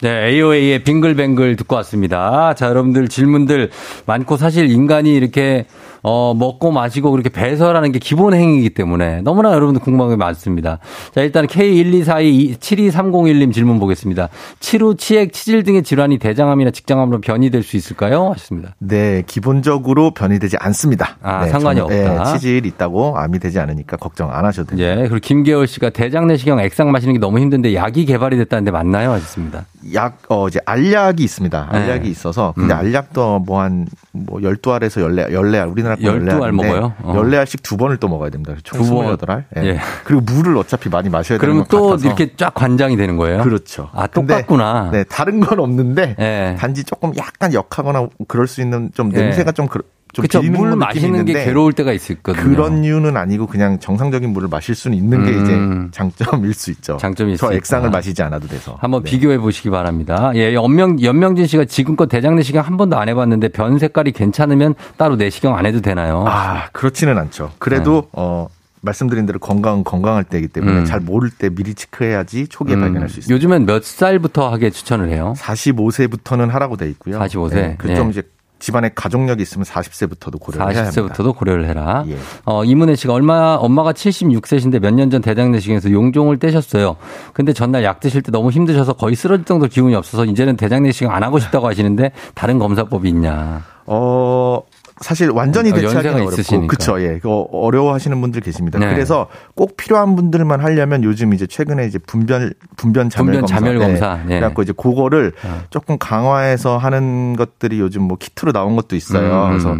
Speaker 1: 네, AOA의 빙글뱅글 듣고 왔습니다. 자, 여러분들 질문들 많고 사실 인간이 이렇게 어, 먹고 마시고 그렇게 배설하는 게 기본 행위이기 때문에 너무나 여러분들 궁금한 게 많습니다. 자, 일단 K124272301님 질문 보겠습니다. 치루, 치액, 치질 등의 질환이 대장암이나 직장암으로 변이될 수 있을까요? 하셨습니다.
Speaker 13: 네, 기본적으로 변이되지 않습니다.
Speaker 1: 아,
Speaker 13: 네,
Speaker 1: 상관이
Speaker 13: 저는,
Speaker 1: 없다.
Speaker 13: 네, 치질 있다고 암이 되지 않으니까 걱정 안 하셔도 됩니다.
Speaker 1: 예, 그리고 김계월 씨가 대장 내시경 액상 마시는 게 너무 힘든데 약이 개발이 됐다는데 맞나요? 하셨습니다.
Speaker 13: 약, 어, 이제 알약이 있습니다. 알약이
Speaker 1: 네.
Speaker 13: 있어서. 근데
Speaker 1: 음.
Speaker 13: 알약도 뭐 한, 뭐 12알에서 14, 14알, 우리나라 거
Speaker 1: 12알
Speaker 13: 14알
Speaker 1: 먹어요? 어.
Speaker 13: 14알씩 두 번을 또 먹어야 됩니다.
Speaker 1: 총두 번.
Speaker 13: 28알. 예.
Speaker 1: 예.
Speaker 13: 그리고 물을 어차피 많이 마셔야 되는
Speaker 1: 그러면 것또
Speaker 13: 같아서.
Speaker 1: 이렇게 쫙 관장이 되는 거예요?
Speaker 13: 그렇죠.
Speaker 1: 아,
Speaker 13: 근데
Speaker 1: 똑같구나.
Speaker 13: 네, 다른 건 없는데
Speaker 1: 예.
Speaker 13: 단지 조금 약간 역하거나 그럴 수 있는 좀
Speaker 1: 예.
Speaker 13: 냄새가 좀, 그, 좀
Speaker 1: 그쵸.
Speaker 13: 비리는
Speaker 1: 물
Speaker 13: 느낌이
Speaker 1: 마시는 게 괴로울 때가 있거든요.
Speaker 13: 그런 이유는 아니고 그냥 정상적인 물을 마실 수는 있는 게
Speaker 1: 음.
Speaker 13: 이제 장점일 수 있죠.
Speaker 1: 장점이
Speaker 13: 저
Speaker 1: 있으니까.
Speaker 13: 액상을 마시지 않아도 돼서.
Speaker 1: 한번
Speaker 13: 네.
Speaker 1: 비교해 보시기 바랍니다. 예, 연명, 연명진 씨가 지금껏 대장 내시경 한 번도 안 해봤는데 변 색깔이 괜찮으면 따로 내시경 안 해도 되나요?
Speaker 13: 아, 그렇지는 않죠. 그래도 어 말씀드린 대로 건강은 건강할 때이기 때문에
Speaker 1: 네. 음.
Speaker 13: 잘 모를 때 미리 체크해야지 초기에
Speaker 1: 음,
Speaker 13: 발견할 수 있습니다.
Speaker 1: 요즘엔 몇 살부터 하게 추천을 해요?
Speaker 13: 45세부터는 하라고 돼 있고요.
Speaker 1: 45세?
Speaker 13: 그좀
Speaker 1: 예.
Speaker 13: 이제 집안에 가족력이 있으면 40세부터도 고려를 해야 합니다.
Speaker 1: 40세부터도 고려를 해라.
Speaker 13: 예.
Speaker 1: 어, 이문혜 씨가 얼마, 엄마가 76세신데 몇 년 전 대장 내시경에서 용종을 떼셨어요. 근데 전날 약 드실 때 너무 힘드셔서 거의 쓰러질 정도 기운이 없어서 이제는 대장 내시경 안 하고 싶다고 하시는데 다른 검사법이 있냐.
Speaker 13: 어 사실 완전히
Speaker 1: 어,
Speaker 13: 대체하기는
Speaker 1: 연세가
Speaker 13: 어렵고
Speaker 1: 있으시니까.
Speaker 13: 그쵸 예 어려워하시는 분들 계십니다.
Speaker 1: 네.
Speaker 13: 그래서 꼭 필요한 분들만 하려면 요즘 이제 최근에 이제 분변 분변 자멸
Speaker 1: 분변
Speaker 13: 검사
Speaker 1: 자멸 검사.
Speaker 13: 네.
Speaker 1: 예.
Speaker 13: 그래갖고 이제 그거를
Speaker 1: 어.
Speaker 13: 조금 강화해서 하는 것들이 요즘 뭐 키트로 나온 것도 있어요.
Speaker 1: 음.
Speaker 13: 그래서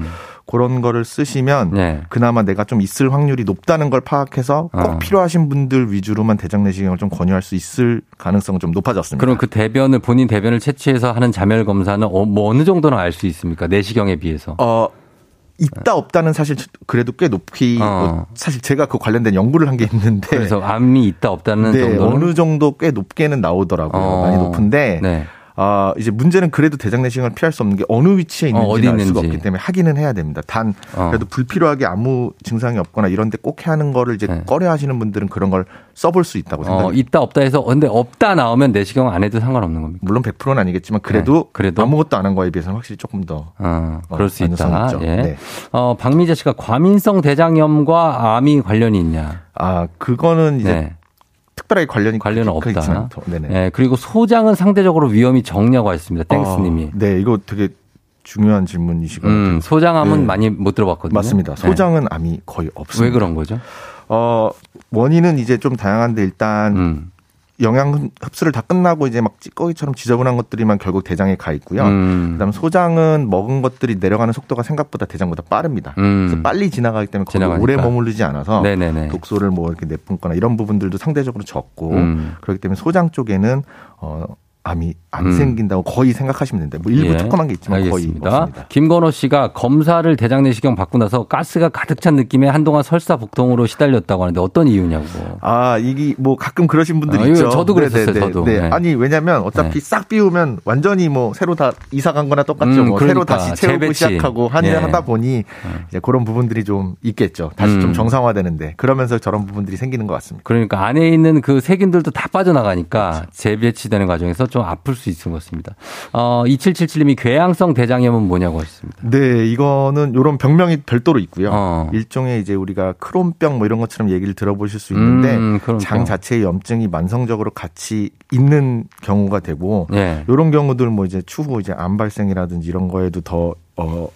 Speaker 13: 그런 거를 쓰시면
Speaker 1: 네.
Speaker 13: 그나마 내가 좀 있을 확률이 높다는 걸 파악해서 꼭
Speaker 1: 어.
Speaker 13: 필요하신 분들 위주로만 대장 내시경을 좀 권유할 수 있을 가능성은 좀 높아졌습니다.
Speaker 1: 그럼 그 대변을 본인 대변을 채취해서 하는 자멸 검사는 어, 뭐 어느 정도는 알수 있습니까? 내시경에 비해서.
Speaker 13: 어 있다 없다는 사실 그래도 꽤 높이
Speaker 1: 어.
Speaker 13: 뭐 사실 제가 그 관련된 연구를 한 게 있는데
Speaker 1: 그래서 암이 있다 없다는
Speaker 13: 네,
Speaker 1: 정도는
Speaker 13: 어느 정도 꽤 높게는 나오더라고요.
Speaker 1: 어.
Speaker 13: 많이 높은데
Speaker 1: 네.
Speaker 13: 아, 이제 문제는 그래도 대장 내시경을 피할 수 없는 게 어느 위치에
Speaker 1: 어,
Speaker 13: 있는지
Speaker 1: 어디
Speaker 13: 알 수가
Speaker 1: 있는지.
Speaker 13: 없기 때문에 하기는 해야 됩니다. 단
Speaker 1: 어.
Speaker 13: 그래도 불필요하게 아무 증상이 없거나 이런 데꼭 해야 하는 거를 이제
Speaker 1: 네.
Speaker 13: 꺼려 하시는 분들은 그런 걸 써볼 수 있다고
Speaker 1: 어,
Speaker 13: 생각합니다.
Speaker 1: 있다 없다 해서 근데 없다 나오면 내시경 안 해도 상관없는 겁니까?
Speaker 13: 물론 100%는 아니겠지만 그래도,
Speaker 1: 네, 그래도?
Speaker 13: 아무것도 안 한 거에 비해서는 확실히 조금 더
Speaker 1: 어, 그럴
Speaker 13: 어,
Speaker 1: 수
Speaker 13: 가능성이
Speaker 1: 있다. 예.
Speaker 13: 네.
Speaker 1: 어, 박미자 씨가 과민성 대장염과 암이 관련이 있냐?
Speaker 13: 아, 그거는 이제
Speaker 1: 네.
Speaker 13: 특별하게 관련이
Speaker 1: 관련은 없다. 예, 그리고 소장은 상대적으로 위험이 적냐고 하셨습니다. 땡스님이.
Speaker 13: 아, 네, 이거 되게 중요한 질문이시거든요.
Speaker 1: 음, 소장암은
Speaker 13: 네.
Speaker 1: 많이 못 들어봤거든요.
Speaker 13: 맞습니다.
Speaker 1: 네.
Speaker 13: 소장은 암이 거의 없습니다.
Speaker 1: 왜 그런 거죠?
Speaker 13: 어, 원인은 이제 좀 다양한데 일단
Speaker 1: 음.
Speaker 13: 영양 흡수를 다 끝나고 이제 막 찌꺼기처럼 지저분한 것들이만 결국 대장에 가 있고요.
Speaker 1: 음.
Speaker 13: 그다음 소장은 먹은 것들이 내려가는 속도가 생각보다 대장보다 빠릅니다.
Speaker 1: 음.
Speaker 13: 그래서 빨리 지나가기 때문에 거기. 오래 머무르지 않아서
Speaker 1: 네네네.
Speaker 13: 독소를 뭐 이렇게 내뿜거나 이런 부분들도 상대적으로 적고
Speaker 1: 음.
Speaker 13: 그렇기 때문에 소장 쪽에는 어 암이 안
Speaker 1: 음.
Speaker 13: 생긴다고 거의 생각하시면 됩니다. 뭐 일부
Speaker 1: 예.
Speaker 13: 조그만 게 있지만
Speaker 1: 알겠습니다.
Speaker 13: 거의 없습니다.
Speaker 1: 김건호 씨가 검사를 대장 내시경 받고 나서 가스가 가득 찬 느낌에 한동안 설사복통으로 시달렸다고 하는데 어떤 이유냐고.
Speaker 13: 아, 이게 뭐 가끔 그러신 분들이
Speaker 1: 아,
Speaker 13: 있죠.
Speaker 1: 저도 그랬었어요,
Speaker 13: 네네네.
Speaker 1: 저도.
Speaker 13: 네.
Speaker 1: 네.
Speaker 13: 아니, 왜냐면 어차피
Speaker 1: 네.
Speaker 13: 싹 비우면 완전히 뭐 새로 다 이사 간 거나 똑같죠.
Speaker 1: 음,
Speaker 13: 뭐 새로
Speaker 1: 그러니까.
Speaker 13: 다시 채우고
Speaker 1: 재배치.
Speaker 13: 시작하고 한일
Speaker 1: 예.
Speaker 13: 하다 보니 이제 그런 부분들이 좀 있겠죠. 다시
Speaker 1: 음.
Speaker 13: 좀 정상화되는데 그러면서 저런 부분들이 생기는 것 같습니다.
Speaker 1: 그러니까 안에 있는 그 세균들도 다 빠져나가니까 재배치되는 과정에서 좀 아플 수 있는 것입니다. 어, 2777님이 궤양성 대장염은 뭐냐고 하셨습니다.
Speaker 13: 네, 이거는 요런 병명이 별도로 있고요.
Speaker 1: 어.
Speaker 13: 일종의 이제 우리가 크론병 뭐 이런 것처럼 얘기를 들어보실 수 있는데
Speaker 1: 음.
Speaker 13: 장 자체의 염증이 만성적으로 같이 있는 경우가 되고
Speaker 1: 예.
Speaker 13: 이런 경우들 뭐 이제 추후 이제 암 발생이라든지 이런 거에도 더 어,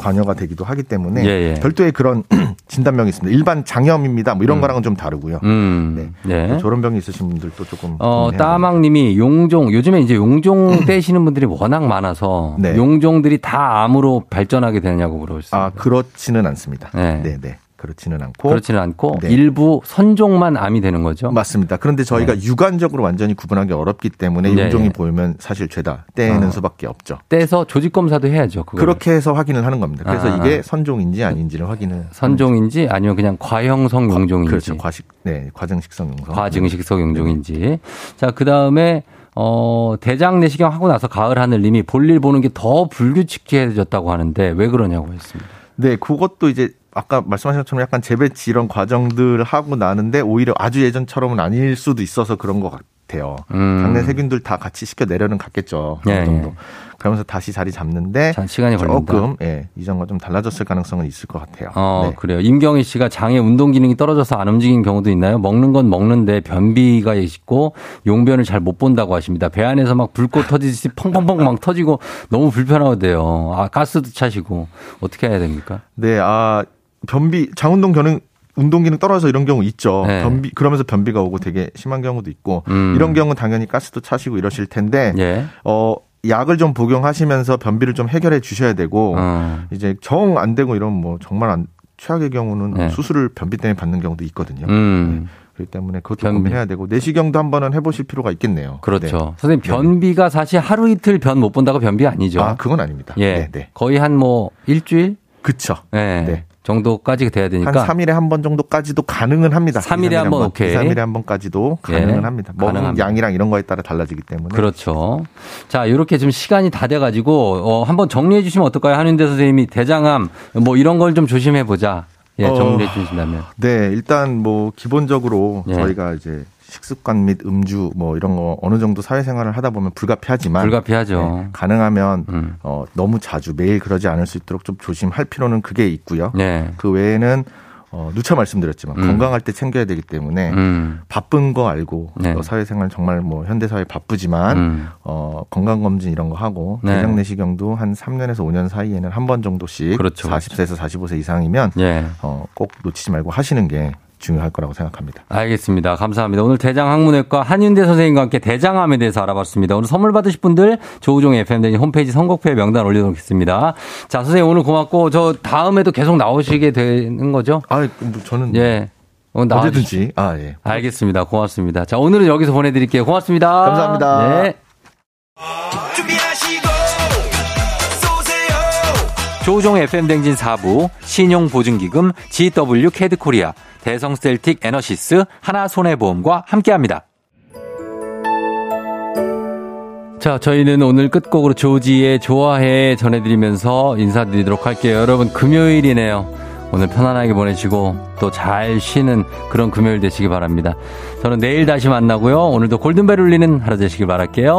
Speaker 13: 관여가 되기도 하기 때문에
Speaker 1: 예, 예.
Speaker 13: 별도의 그런 [clears throat] 진단명이 있습니다. 일반 장염입니다. 뭐 이런
Speaker 1: 음.
Speaker 13: 거랑은 좀 다르고요.
Speaker 1: 음. 네.
Speaker 13: 저런 병이 있으신 분들도 조금
Speaker 1: 어, 따망님이 용종, 요즘에 이제 용종 [clears throat] 떼시는 분들이 워낙 많아서
Speaker 13: 네.
Speaker 1: 용종들이 다 암으로 발전하게 되느냐고 물어보셨습니다.
Speaker 13: 아, 그렇지는 않습니다.
Speaker 1: 네.
Speaker 13: 네, 네. 그렇지는 않고
Speaker 1: 그렇지는 않고
Speaker 13: 네.
Speaker 1: 일부 선종만 암이 되는 거죠.
Speaker 13: 맞습니다. 그런데 저희가 육안적으로 완전히 구분하기 어렵기 때문에
Speaker 1: 네,
Speaker 13: 용종이
Speaker 1: 네.
Speaker 13: 보이면 사실 죄다 떼는
Speaker 1: 어.
Speaker 13: 수밖에 없죠.
Speaker 1: 떼서 조직 검사도 해야죠. 그거를.
Speaker 13: 그렇게 해서 확인을 하는 겁니다. 그래서
Speaker 1: 아.
Speaker 13: 이게 선종인지 아닌지를 확인을
Speaker 1: 선종인지 아니면 그냥 과형성 용종인지.
Speaker 13: 그렇죠. 과식 네, 과정식성 용성.
Speaker 1: 과증식성 용종인지. 자, 그 다음에, 어, 대장 내시경 하고 나서 가을 하늘님이 볼일 보는 게 더 불규칙해졌다고 하는데 왜 그러냐고 했습니다.
Speaker 13: 네, 그것도 이제 아까 말씀하신 것처럼 약간 재배치 이런 과정들을 하고 나는데 오히려 아주 예전처럼은 아닐 수도 있어서 그런 것 같아요.
Speaker 1: 음.
Speaker 13: 장내 세균들 다 같이 시켜 내려는 갔겠죠.
Speaker 1: 예,
Speaker 13: 어느 정도.
Speaker 1: 예.
Speaker 13: 그러면서 다시 자리 잡는데
Speaker 1: 자, 시간이 걸린다.
Speaker 13: 조금 예, 이전과 좀 달라졌을 가능성은 있을 것 같아요.
Speaker 1: 어,
Speaker 13: 네.
Speaker 1: 그래요. 임경희 씨가 장의 운동 기능이 떨어져서 안 움직이는 경우도 있나요? 먹는 건 먹는데 변비가 있고 용변을 잘 못 본다고 하십니다. 배 안에서 막 불꽃 터지듯이 펑펑펑 막 터지고 너무 불편하대요. 아, 가스도 차시고 어떻게 해야 됩니까?
Speaker 13: 네, 아 변비 장운동 기능 운동 기능 떨어져서 이런 경우 있죠.
Speaker 1: 네.
Speaker 13: 변비 그러면서 변비가 오고 되게 심한 경우도 있고
Speaker 1: 음.
Speaker 13: 이런 경우 는 당연히 가스도 차시고 이러실 텐데
Speaker 1: 예.
Speaker 13: 어 약을 좀 복용하시면서 변비를 좀 해결해 주셔야 되고
Speaker 1: 어.
Speaker 13: 이제 정 안 되고 이러면 뭐 정말 안, 최악의 경우는
Speaker 1: 네.
Speaker 13: 수술을 변비 때문에 받는 경우도 있거든요.
Speaker 1: 음.
Speaker 13: 그렇기 때문에 그것도
Speaker 1: 변비.
Speaker 13: 고민해야 되고 내시경도 한번은 해보실 필요가 있겠네요.
Speaker 1: 그렇죠.
Speaker 13: 네.
Speaker 1: 선생님 변비가 사실 하루 이틀 변 못 본다고 변비 아니죠.
Speaker 13: 아 그건 아닙니다.
Speaker 1: 예.
Speaker 13: 네, 네.
Speaker 1: 거의 한 뭐 일주일?
Speaker 13: 그쵸.
Speaker 1: 예.
Speaker 13: 네.
Speaker 1: 정도까지 돼야 되니까.
Speaker 13: 한 3일에 한 번 정도까지도 가능은 합니다.
Speaker 1: 3일에 한 번, 오케이.
Speaker 13: 3일에 한 번까지도
Speaker 1: 예,
Speaker 13: 가능은 합니다. 먹는. 양이랑 이런 거에 따라 달라지기 때문에.
Speaker 1: 그렇죠. 자, 이렇게 지금 시간이 다 돼 가지고, 어, 한번 정리해 주시면 어떨까요? 한윤대 선생님이 대장암, 뭐 이런 걸 좀 조심해 보자. 예,
Speaker 13: 어,
Speaker 1: 정리해 주신다면.
Speaker 13: 네, 일단 뭐 기본적으로
Speaker 1: 예.
Speaker 13: 저희가 이제 식습관 및 음주 뭐 이런 거 어느 정도 사회생활을 하다 보면 불가피하지만
Speaker 1: 불가피하죠.
Speaker 13: 네, 가능하면
Speaker 1: 음.
Speaker 13: 어, 너무 자주 매일 그러지 않을 수 있도록 좀 조심할 필요는 그게 있고요.
Speaker 1: 네.
Speaker 13: 그 외에는 어, 누차 말씀드렸지만
Speaker 1: 음.
Speaker 13: 건강할 때 챙겨야 되기 때문에
Speaker 1: 음.
Speaker 13: 바쁜 거 알고
Speaker 1: 네.
Speaker 13: 어, 사회생활 정말 뭐 현대사회 바쁘지만
Speaker 1: 음.
Speaker 13: 어, 건강검진 이런 거 하고
Speaker 1: 네.
Speaker 13: 대장 내시경도 한 3년에서 5년 사이에는 한 번 정도씩
Speaker 1: 그렇죠,
Speaker 13: 40세에서 45세 이상이면
Speaker 1: 예.
Speaker 13: 어, 꼭 놓치지 말고 하시는 게 중요할 거라고 생각합니다.
Speaker 1: 알겠습니다. 감사합니다. 오늘 대장학문외과 한윤대 선생님과 함께 대장암에 대해서 알아봤습니다. 오늘 선물 받으실 분들 조우종 FM대니 홈페이지 선곡표에 명단 올려놓겠습니다. 자, 선생님 오늘 고맙고 저 다음에도 계속 나오시게 되는 거죠?
Speaker 13: 아, 뭐 저는
Speaker 1: 예. 나와주시-
Speaker 13: 언제든지 아 예.
Speaker 1: 알겠습니다. 고맙습니다. 자, 오늘은 여기서 보내드릴게요. 고맙습니다.
Speaker 13: 감사합니다.
Speaker 1: 네. 조우종 FM 댕진 4부, 신용보증기금, GW 캐드코리아, 대성셀틱 에너시스, 하나손해보험과 함께합니다. 자, 저희는 오늘 끝곡으로 조지의 좋아해 전해드리면서 인사드리도록 할게요. 여러분, 금요일이네요. 오늘 편안하게 보내시고 또 잘 쉬는 그런 금요일 되시기 바랍니다. 저는 내일 다시 만나고요. 오늘도 골든벨 울리는 하루 되시길 바랄게요.